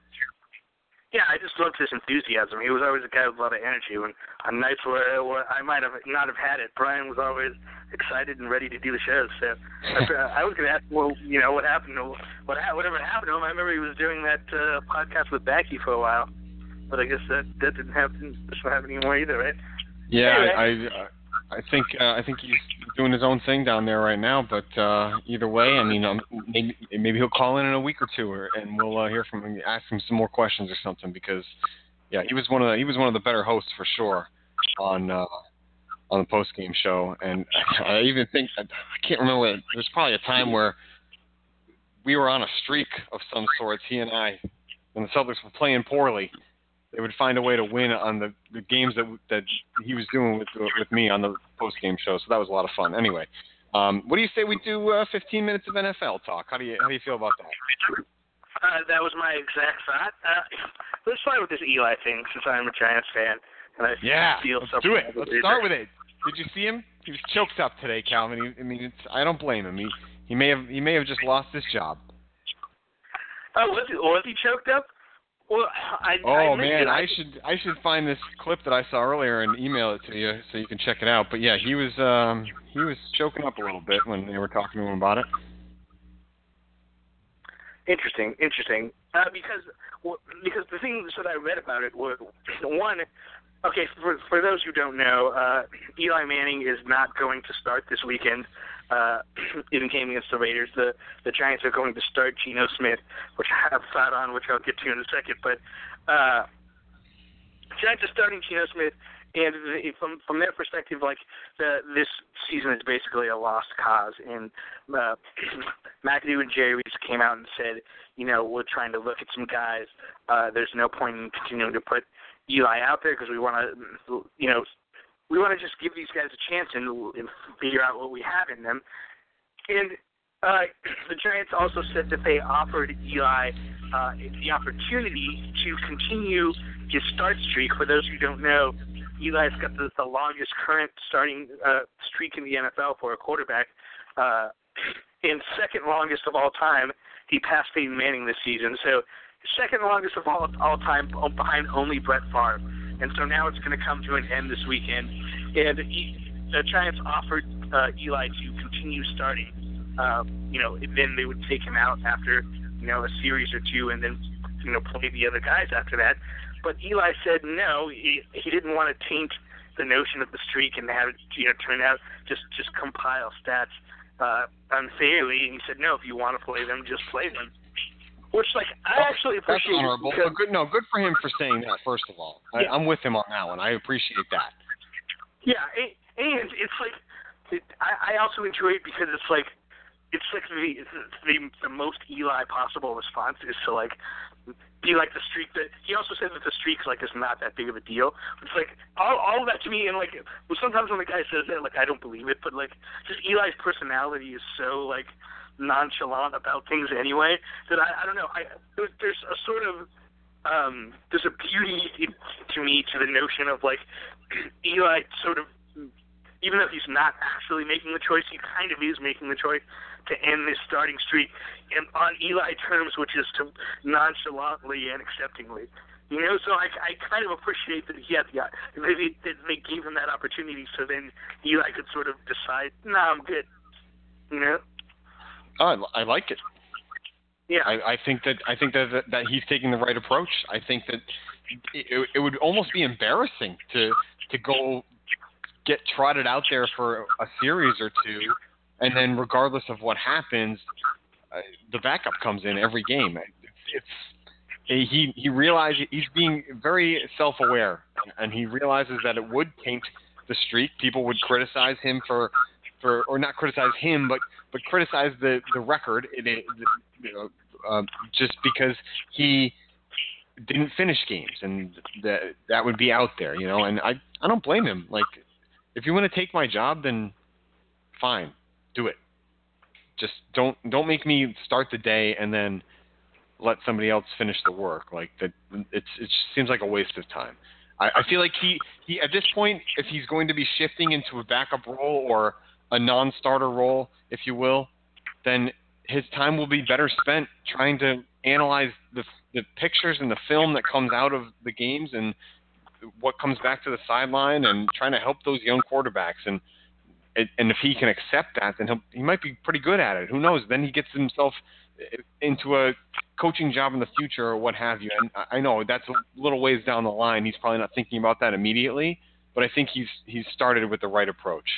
Speaker 3: Yeah, I just loved his enthusiasm. He was always a guy with a lot of energy. When on nights where, where I might have not have had it, Brian was always excited and ready to do the shows. So I, I was going to ask, well, you know, what happened? To, what whatever happened to him? I remember he was doing that uh, podcast with Backy for a while, but I guess that that didn't happen. Doesn't happen anymore either, right?
Speaker 1: Yeah,
Speaker 3: Anyway.
Speaker 1: I I I think uh, I think he's doing his own thing down there right now. But uh, either way, I mean, um, maybe maybe he'll call in in a week or two, or, and we'll uh, hear from him, ask him some more questions or something. Because yeah, he was one of the, he was one of the better hosts for sure on uh, on the post game show. And I even think I can't remember. There's probably a time where we were on a streak of some sorts. He and I, when the Celtics were playing poorly, they would find a way to win on the, the games that that he was doing with with me on the post game show. So that was a lot of fun. Anyway, um, what do you say we do uh, 15 minutes of NFL talk? How do you how do you feel about that?
Speaker 3: Uh, that was my exact thought. Uh, let's start with this Eli thing, since I'm a Giants fan, and I
Speaker 1: Yeah,
Speaker 3: feel
Speaker 1: let's do it. Let's start with it. Did you see him? He was choked up today, Calvin. He, I mean, it's, I don't blame him. He he may have he may have just lost his job.
Speaker 3: Oh, was he, was he choked up? Well, I,
Speaker 1: Oh
Speaker 3: I
Speaker 1: man,
Speaker 3: it.
Speaker 1: I should I should find this clip that I saw earlier and email it to you so you can check it out. But yeah, he was um he was choking up a little bit when they were talking to him about it.
Speaker 3: Interesting, interesting. Uh, because well, because the things that I read about it were one. Okay, for for those who don't know, uh, Eli Manning is not going to start this weekend uh, in the game against the Raiders. The the Giants are going to start Geno Smith, which I have thought on, which I'll get to in a second. But uh, Giants are starting Geno Smith, and the, from from their perspective, like the, this season is basically a lost cause. And uh, McAdoo and Jerry Reese came out and said, you know, we're trying to look at some guys. Uh, there's no point in continuing to put Eli out there because we want to, you know, we want to just give these guys a chance and, and figure out what we have in them. And uh, the Giants also said that they offered Eli uh, the opportunity to continue his start streak. For those who don't know, Eli's got the, the longest current starting uh, streak in the NFL for a quarterback. Uh, and second longest of all time. He passed Peyton Manning this season, so second longest of all all time behind only Brett Favre. And so now it's going to come to an end this weekend. And the Giants offered uh, Eli to continue starting. Uh, you know, then they would take him out after you know a series or two, and then you know play the other guys after that. But Eli said no. He he didn't want to taint the notion of the streak and have it you know turn out just just compile stats uh, unfairly. And he said no. If you want to play them, just play them. Which like I oh,
Speaker 1: actually
Speaker 3: appreciate it
Speaker 1: honorable.
Speaker 3: because-
Speaker 1: But good, no, good for him for saying that. First of all, I,
Speaker 3: Yeah.
Speaker 1: I'm with him on that one. I appreciate that.
Speaker 3: Yeah, and, and it's like it, I, I also enjoy it because it's like it's like the, the the most Eli possible response is to like be like the streak that he also said that the streak like is not that big of a deal. It's like all all of that to me and like well sometimes when the guy says that like I don't believe it, but like just Eli's personality is so like nonchalant about things anyway that I I don't know I there's, there's a sort of um there's a beauty to me to the notion of like Eli sort of even though he's not actually making the choice, he kind of is making the choice to end this starting streak and on Eli terms, which is to nonchalantly and acceptingly. You know, so I, I kind of appreciate that he had the they, that they gave him that opportunity, so then Eli could sort of decide, nah, I'm good. You know?
Speaker 1: Oh, I, I like it.
Speaker 3: Yeah.
Speaker 1: I, I think that I think that, that that he's taking the right approach. I think that it, it would almost be embarrassing to to go get trotted out there for a series or two, and then regardless of what happens, uh, the backup comes in every game. It's, it's he he realizes he's being very self-aware, and he realizes that it would taint the streak. People would criticize him for for or not criticize him, but but criticize the the record. It, it, you know, um, just because he didn't finish games, and that that would be out there, you know. And I I don't blame him. Like, if you want to take my job, then fine, do it. Just don't don't make me start the day and then let somebody else finish the work. Like that, it's it just seems like a waste of time. I, I feel like he he at this point, if he's going to be shifting into a backup role or a non-starter role, if you will, then his time will be better spent trying to analyze the the pictures and the film that comes out of the games and what comes back to the sideline and trying to help those young quarterbacks. And and if he can accept that then he'll, he might be pretty good at it. Who knows? Then he gets himself into a coaching job in the future or what have you. And I know that's a little ways down the line. He's probably not thinking about that immediately but I think he's he's started with the right approach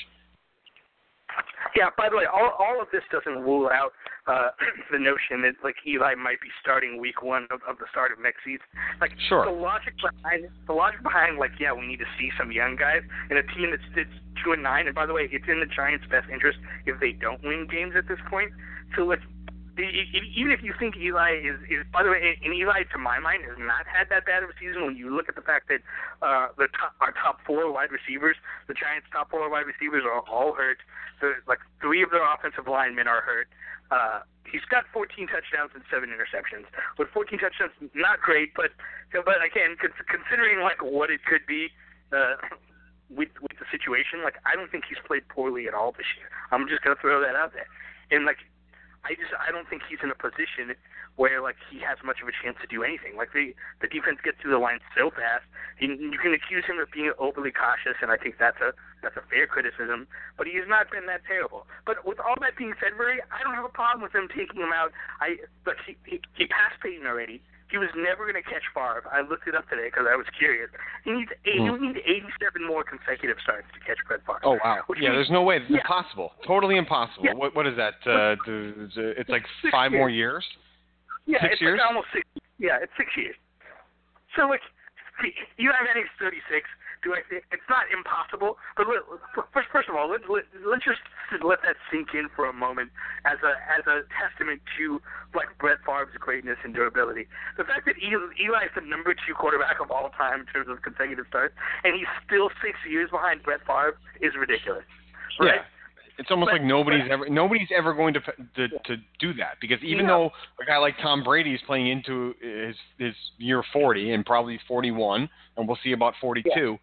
Speaker 3: Yeah. By the way, all all of this doesn't rule out uh, the notion that like Eli might be starting week one of, of the start of next season. Like
Speaker 1: Sure.
Speaker 3: the logic behind the logic behind like yeah we need to see some young guys in a team that's, that's two and nine. And by the way, it's in the Giants' best interest if they don't win games at this point. So like. Even if you think Eli is, is, by the way, and Eli, to my mind, has not had that bad of a season. When you look at the fact that uh, the top, our top four wide receivers, the Giants' top four wide receivers, are all hurt. The, like three of their offensive linemen are hurt. Uh, he's got 14 touchdowns and seven interceptions. With 14 touchdowns, not great, but but again, considering like what it could be uh, with with the situation, like I don't think he's played poorly at all this year. I'm just gonna throw that out there. And like, I just I don't think he's in a position where like he has much of a chance to do anything. Like the the defense gets through the line so fast. You, you can accuse him of being overly cautious, and I think that's a that's a fair criticism. But he has not been that terrible. But with all that being said, Murray, I don't have a problem with him taking him out. I but he he, he passed Peyton already. He was never going to catch Favre. I looked it up today because I was curious. He needs eight, he
Speaker 1: Hmm.
Speaker 3: needs 87 more consecutive starts to catch Brett Favre.
Speaker 1: Oh wow! Yeah,
Speaker 3: means-
Speaker 1: there's no way. It's
Speaker 3: Yeah.
Speaker 1: impossible. Totally impossible.
Speaker 3: Yeah.
Speaker 1: What what is that? Uh, it's like
Speaker 3: Six
Speaker 1: five
Speaker 3: years.
Speaker 1: more years.
Speaker 3: Yeah,
Speaker 1: Six
Speaker 3: it's
Speaker 1: years?
Speaker 3: like almost six. Yeah, it's six years. So like, you have Manning's 36. Do I? think It's not impossible, but let, first, first of all, let, let, let's just let that sink in for a moment as a as a testament to like Brett Favre's greatness and durability. The fact that Eli, Eli is the number two quarterback of all time in terms of consecutive starts, and he's still six years behind Brett Favre is ridiculous. Right?
Speaker 1: Yeah. It's almost
Speaker 3: But-
Speaker 1: like nobody's
Speaker 3: but-
Speaker 1: ever nobody's ever going to to, to do that because even
Speaker 3: Yeah.
Speaker 1: though a guy like Tom Brady is playing into his his year 40 and probably 41 and we'll see about 42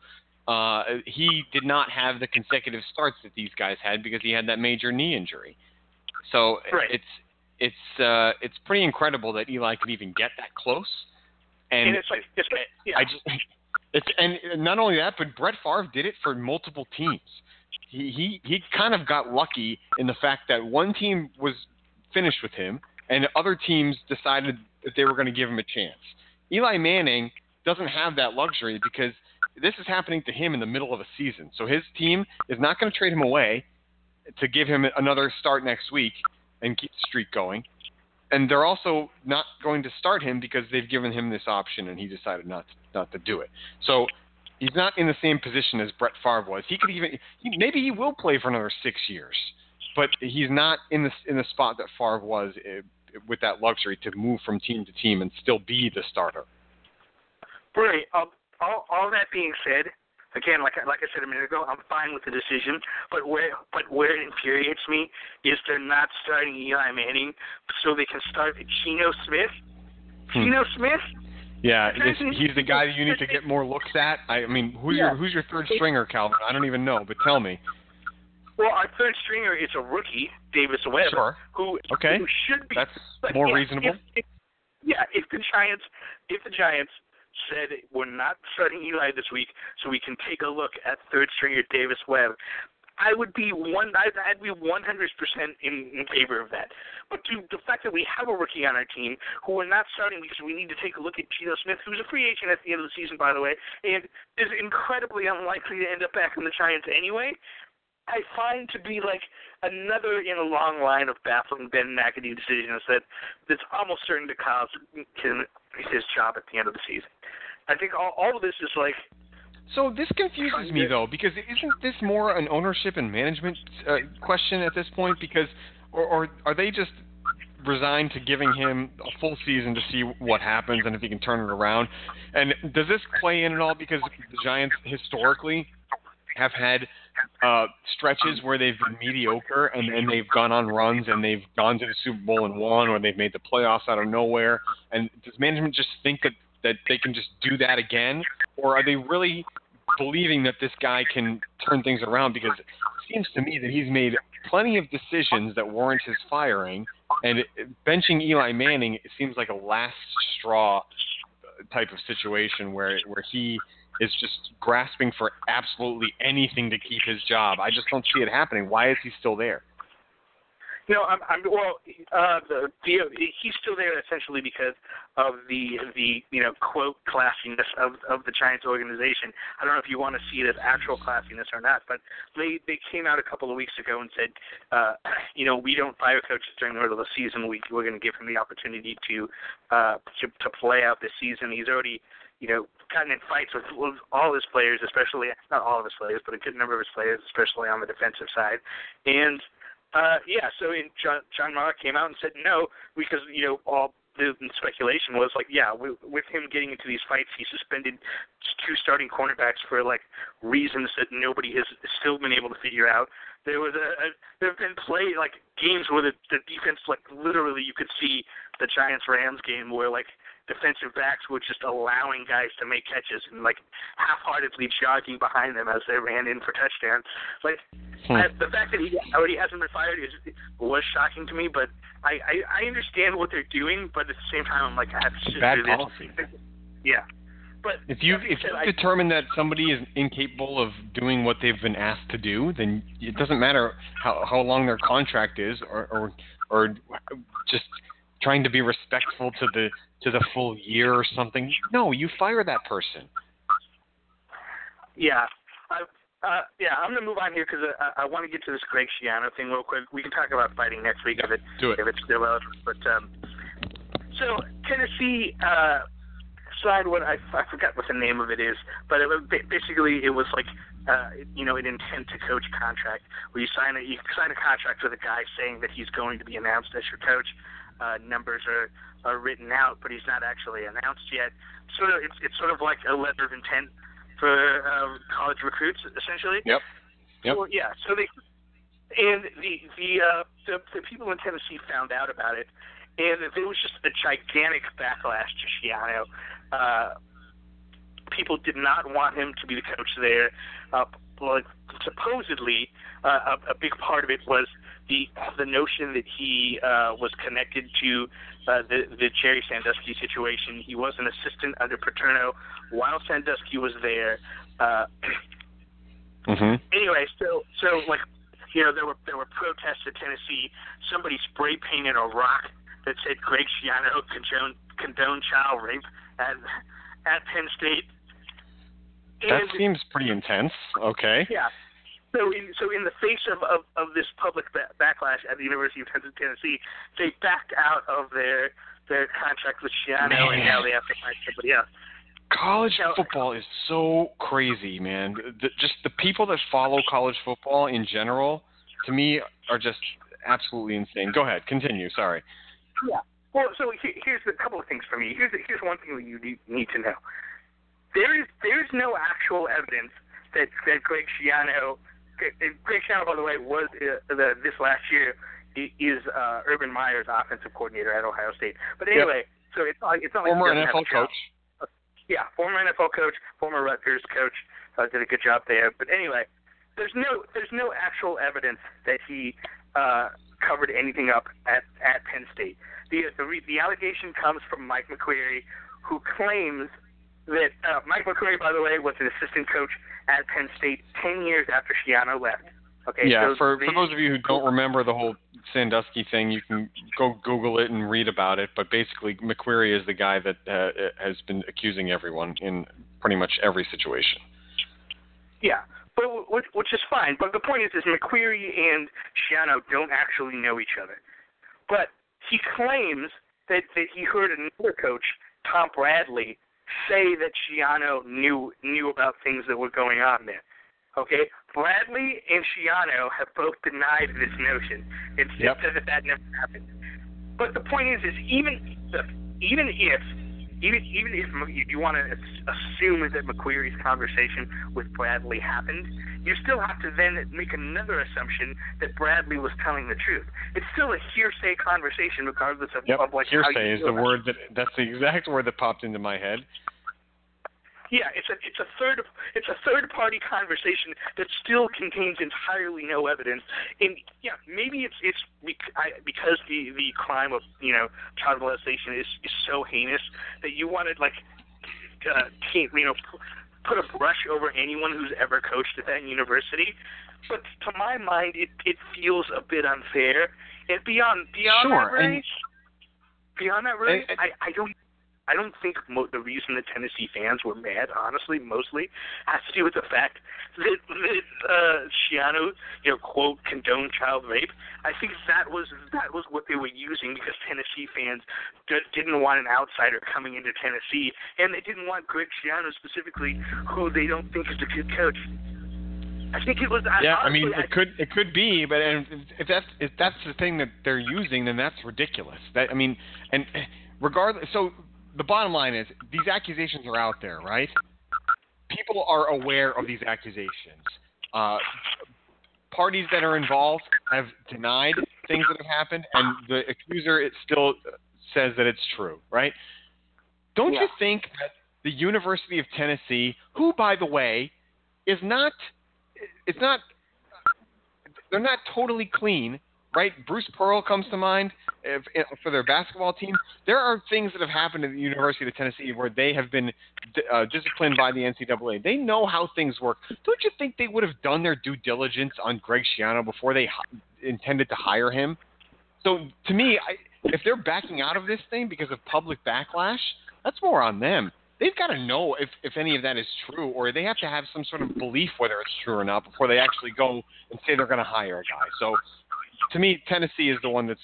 Speaker 1: uh he did not have the consecutive starts that these guys had because he had that major knee injury So
Speaker 3: Right.
Speaker 1: it's it's uh, it's pretty incredible that Eli could even get that close. And,
Speaker 3: And, it's like, it's like yeah.
Speaker 1: I just it's and not only that, but Brett Favre did it for multiple teams. He he kind of got lucky in the fact that one team was finished with him, and other teams decided that they were going to give him a chance. Eli Manning doesn't have that luxury because this is happening to him in the middle of a season. So his team is not going to trade him away to give him another start next week and keep the streak going. And they're also not going to start him because they've given him this option and he decided not to, not to do it. So he's not in the same position as Brett Favre was. He could even he, maybe he will play for another six years, but he's not in the in the spot that Favre was uh, with that luxury to move from team to team and still be the starter.
Speaker 3: Right. Um, all, all that being said, again, like like I said a minute ago, I'm fine with the decision. But where but where it infuriates me is they're not starting Eli Manning so they can start Geno Smith.
Speaker 1: Hmm.
Speaker 3: Geno Smith.
Speaker 1: Yeah, he's the guy that you need to get more looks at. I mean, who's
Speaker 3: Yeah.
Speaker 1: your who's your third stringer, Calvin? I don't even know, but tell me.
Speaker 3: Well, our third stringer is a rookie, Davis Webb,
Speaker 1: Sure.
Speaker 3: who
Speaker 1: Okay.
Speaker 3: who should be
Speaker 1: That's more
Speaker 3: yeah,
Speaker 1: reasonable.
Speaker 3: If, if, yeah, if the Giants, if the Giants said we're not starting Eli this week, so we can take a look at third stringer Davis Webb, I would be one. I'd, be 100 percent in, in favor of that. But to the fact that we have a rookie on our team who we're not starting because we need to take a look at Geno Smith, who's a free agent at the end of the season, by the way, and is incredibly unlikely to end up back in the Giants anyway. I find to be like another in a long line of baffling Ben McAdoo decisions that that's almost certain to him his job at the end of the season. I think all, all of this is like
Speaker 1: So this confuses me though, because isn't this more an ownership and management uh, question at this point? Because, or, or are they just resigned to giving him a full season to see what happens and if he can turn it around? And does this play in at all? Because the Giants historically have had uh, stretches where they've been mediocre and then they've gone on runs and they've gone to the Super Bowl and won, or they've made the playoffs out of nowhere. And does management just think that that they can just do that again, or are they really believing that this guy can turn things around? Because it seems to me that he's made plenty of decisions that warrant his firing, and benching Eli Manning it seems like a last straw uh, type of situation where where he is just grasping for absolutely anything to keep his job. I just don't see it happening. Why is he still there?
Speaker 3: Know, I'm, I'm well. Uh, the, the he's still there essentially because of the the you know quote classiness of of the Giants organization. I don't know if you want to see it as actual classiness or not, but they they came out a couple of weeks ago and said, uh, you know, we don't fire coaches during the middle of the season. We we're going to give him the opportunity to uh to, to play out this season. He's already you know, gotten in fights with, with all his players, especially not all of his players, but a good number of his players, especially on the defensive side. And uh, yeah, so in John, John Mara came out and said no because you know all the speculation was like, yeah, with, with him getting into these fights, he suspended two starting cornerbacks for like reasons that nobody has still been able to figure out. There was a, a there have been play like games where the, the defense like literally you could see the Giants Rams game where like defensive backs were just allowing guys to make catches and like half-heartedly jogging behind them as they ran in for touchdowns. Like
Speaker 1: Hmm.
Speaker 3: I, the fact that he already hasn't been fired is was shocking to me, but I, I I understand what they're doing, but at the same time I'm like I have to
Speaker 1: Bad
Speaker 3: through this.
Speaker 1: policy.
Speaker 3: Yeah, but
Speaker 1: If you if you
Speaker 3: I-
Speaker 1: determine that somebody is incapable of doing what they've been asked to do, then it doesn't matter how how long their contract is, or or or just trying to be respectful to the to the full year or something. No, you fire that person.
Speaker 3: Yeah. I, uh, yeah, I'm gonna move on here because I, I want to get to this Greg Schiano thing real quick. We can talk about fighting next week if it
Speaker 1: Do it.
Speaker 3: if it's still out. But um, so Tennessee uh, signed what I, I forgot what the name of it is, but it basically it was like uh, you know an intent to coach contract where you sign a you sign a contract with a guy saying that he's going to be announced as your coach. Uh, numbers are are written out, but he's not actually announced yet. Sort of, it's it's sort of like a letter of intent for uh, college recruits, essentially.
Speaker 1: Yep. Yep.
Speaker 3: So, yeah. So they and the the, uh, the the people in Tennessee found out about it, and there was just a gigantic backlash to Schiano. Uh, people did not want him to be the coach there. Uh, like supposedly, uh, a, a big part of it was the the notion that he uh, was connected to uh, the the Jerry Sandusky situation. He was an assistant under Paterno while Sandusky was there. Uh,
Speaker 1: hmm
Speaker 3: anyway, so so like you know there were there were protests at Tennessee. Somebody spray painted a rock that said Greg Schiano condone condone child rape at at Penn State.
Speaker 1: That seems pretty intense. Okay.
Speaker 3: yeah. So in so in the face of of, of this public ba- backlash at the University of Tennessee, they backed out of their their contract with Schiano, and
Speaker 1: Man.
Speaker 3: now they have to find somebody else.
Speaker 1: College football is so crazy, man. The, just the people that follow college football in general, to me, are just absolutely insane. Go ahead, continue. Sorry. Yeah.
Speaker 3: Well, so he- here's a couple of things for me. Here's here's one thing that you need, to know. There is there's no actual evidence that that Greg Schiano, Greg Schiano, by the way, was uh, the, this last year is uh, Urban Meyer's offensive coordinator at Ohio State. But
Speaker 1: Yep.
Speaker 3: anyway, so it's not it's not like
Speaker 1: Former
Speaker 3: he
Speaker 1: NFL coach.
Speaker 3: Yeah, former NFL coach, former Rutgers coach, uh, did a good job there. But anyway, there's no there's no actual evidence that he uh, covered anything up at at Penn State. The the, re- the allegation comes from Mike McQueary, who claims that uh, Mike McQueary, by the way, was an assistant coach at Penn State ten years after Schiano left. Okay,
Speaker 1: yeah,
Speaker 3: so
Speaker 1: for for those of you who don't remember the whole Sandusky thing, you can go Google it and read about it. But basically, McQueary is the guy that uh, has been accusing everyone in pretty much every situation.
Speaker 3: Yeah, but which, which is fine. But the point is, is McQueary and Schiano don't actually know each other. But he claims that that he heard another coach, Tom Bradley, say that Schiano knew knew about things that were going on there. Okay, Bradley and Schiano have both denied this notion and
Speaker 1: Yep.
Speaker 3: said that that never happened. But the point is, is even even if even even if you, you want to assume that McQueary's conversation with Bradley happened, you still have to then make another assumption that Bradley was telling the truth. It's still a hearsay conversation, regardless of,
Speaker 1: Yep,
Speaker 3: of like
Speaker 1: hearsay is the
Speaker 3: about it.
Speaker 1: word that that's the exact word that popped into my head.
Speaker 3: Yeah, it's a it's a third it's a third party conversation that still contains entirely no evidence. And yeah, maybe it's it's because the the crime of you know child molestation is is so heinous that you want to like uh, you know put a brush over anyone who's ever coached at that university. But to my mind, it it feels a bit unfair. And beyond beyond
Speaker 1: Sure,
Speaker 3: that,
Speaker 1: and-
Speaker 3: beyond that, Ray,
Speaker 1: and-
Speaker 3: I I don't I don't think mo- the reason the Tennessee fans were mad, honestly, mostly has to do with the fact that, that uh, Schiano, you know, quote condoned child rape. I think that was that was what they were using because Tennessee fans d- didn't want an outsider coming into Tennessee, and they didn't want Greg Schiano specifically, who they don't think is a good coach. I think it was.
Speaker 1: Yeah, I mean,
Speaker 3: honestly,
Speaker 1: it could it could be, but if if that's if that's the thing that they're using, then that's ridiculous. That I mean, and regardless, so the bottom line is these accusations are out there, right? People are aware of these accusations. Uh, parties that are involved have denied things that have happened, and the accuser it still says that it's true, right? Don't you think that the University of Tennessee, who, by the way, is not, it's not, they're not totally clean, right? Bruce Pearl comes to mind if, if, for their basketball team. There are things that have happened at the University of Tennessee where they have been uh, disciplined by the NCAA. They know how things work. Don't you think they would have done their due diligence on Greg Schiano before they intended to hire him? So to me, I, if they're backing out of this thing because of public backlash, that's more on them. They've got to know if, if any of that is true, or they have to have some sort of belief whether it's true or not before they actually go and say they're going to hire a guy. So to me, Tennessee is the one that's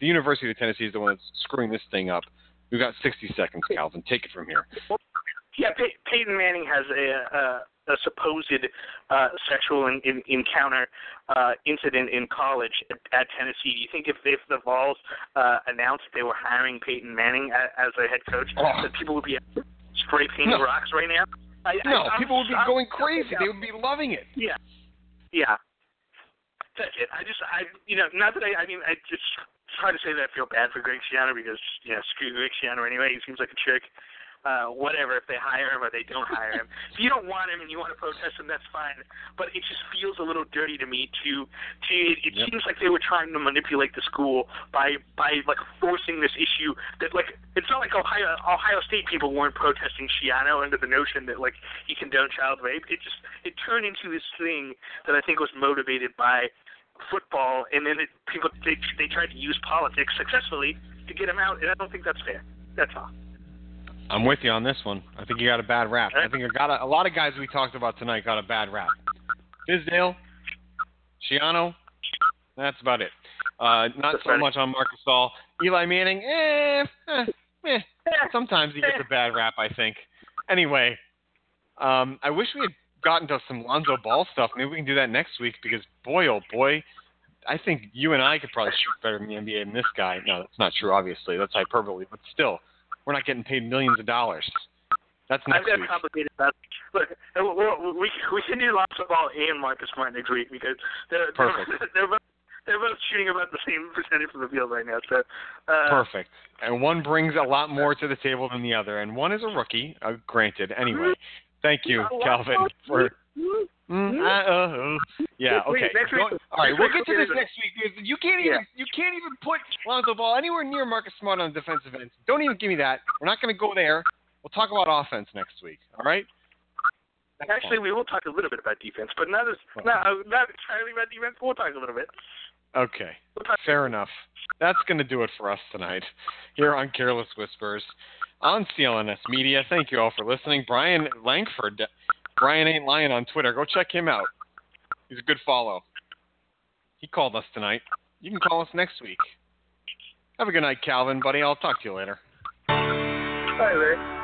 Speaker 1: the University of Tennessee is the one that's screwing this thing up. We've got 60 seconds, Calvin. Take it from here.
Speaker 3: Yeah, Pey- Peyton Manning has a, a, a supposed uh, sexual in, in, encounter uh, incident in college at, at Tennessee. Do you think if, if the Vols uh, announced they were hiring Peyton Manning as, as their head coach,
Speaker 1: Oh.
Speaker 3: that people would be spray painting
Speaker 1: No.
Speaker 3: rocks right now? I,
Speaker 1: No,
Speaker 3: I,
Speaker 1: people would be
Speaker 3: I'm-
Speaker 1: going crazy. They would be loving it.
Speaker 3: Yeah, yeah. That's it. I just, I, you know, not that I, I mean, I just it's hard to say that I feel bad for Greg Schiano because, you know, screw Greg Schiano anyway. He seems like a chick. uh, whatever if they hire him or they don't hire him. if you don't want him and you want to protest him, that's fine. But it just feels a little dirty to me. To to it, it
Speaker 1: Yep.
Speaker 3: seems like they were trying to manipulate the school by by like forcing this issue that like it's not like Ohio Ohio State people weren't protesting Schiano under the notion that like he condoned child rape. It just it turned into this thing that I think was motivated by football, and then it, people they they tried to use politics successfully to get him out, and I don't think that's fair. That's all.
Speaker 1: I'm with you on this one. I think you got a bad rap. I think I got a, a lot of guys we talked about tonight got a bad rap. Fizdale, Schiano, that's about it. Uh, not so much on Marc Gasol. Eli Manning, eh, eh, eh. Sometimes he gets a bad rap, I think. Anyway, um, I wish we had gotten to some Lonzo Ball stuff. Maybe we can do that next week because boy, oh boy, I think you and I could probably shoot better in the NBA than this guy. No, that's not true. Obviously, that's hyperbole, but still, we're not getting paid millions of dollars. That's not
Speaker 3: I've
Speaker 1: next
Speaker 3: got
Speaker 1: week.
Speaker 3: complicated about Look, we we can do Lonzo Ball and Marcus Smart next week because they're
Speaker 1: Perfect.
Speaker 3: they're, they're both they're both shooting about the same percentage from the field right now. So uh,
Speaker 1: Perfect. And one brings a lot more to the table than the other, and one is a rookie. Uh, granted. Anyway, thank you, Calvin, for. Mm, uh, uh, uh. Yeah. Okay. Go- all right. We'll get to this next week you can't even you can't even put Lonzo Ball anywhere near Marcus Smart on the defensive end. Don't even give me that. We're not going to go there. We'll talk about offense next week. All right.
Speaker 3: Actually, we will talk a little bit about defense, but not as not not entirely about defense. We'll talk a little bit.
Speaker 1: Okay. Fair enough. That's going to do it for us tonight here on Careless Whispers on CLNS Media. Thank you all for listening. Brian Langford, Brian Ain't Lying on Twitter. Go check him out. He's a good follow. He called us tonight. You can call us next week. Have a good night, Calvin, buddy. I'll talk to you later.
Speaker 3: Bye, Larry.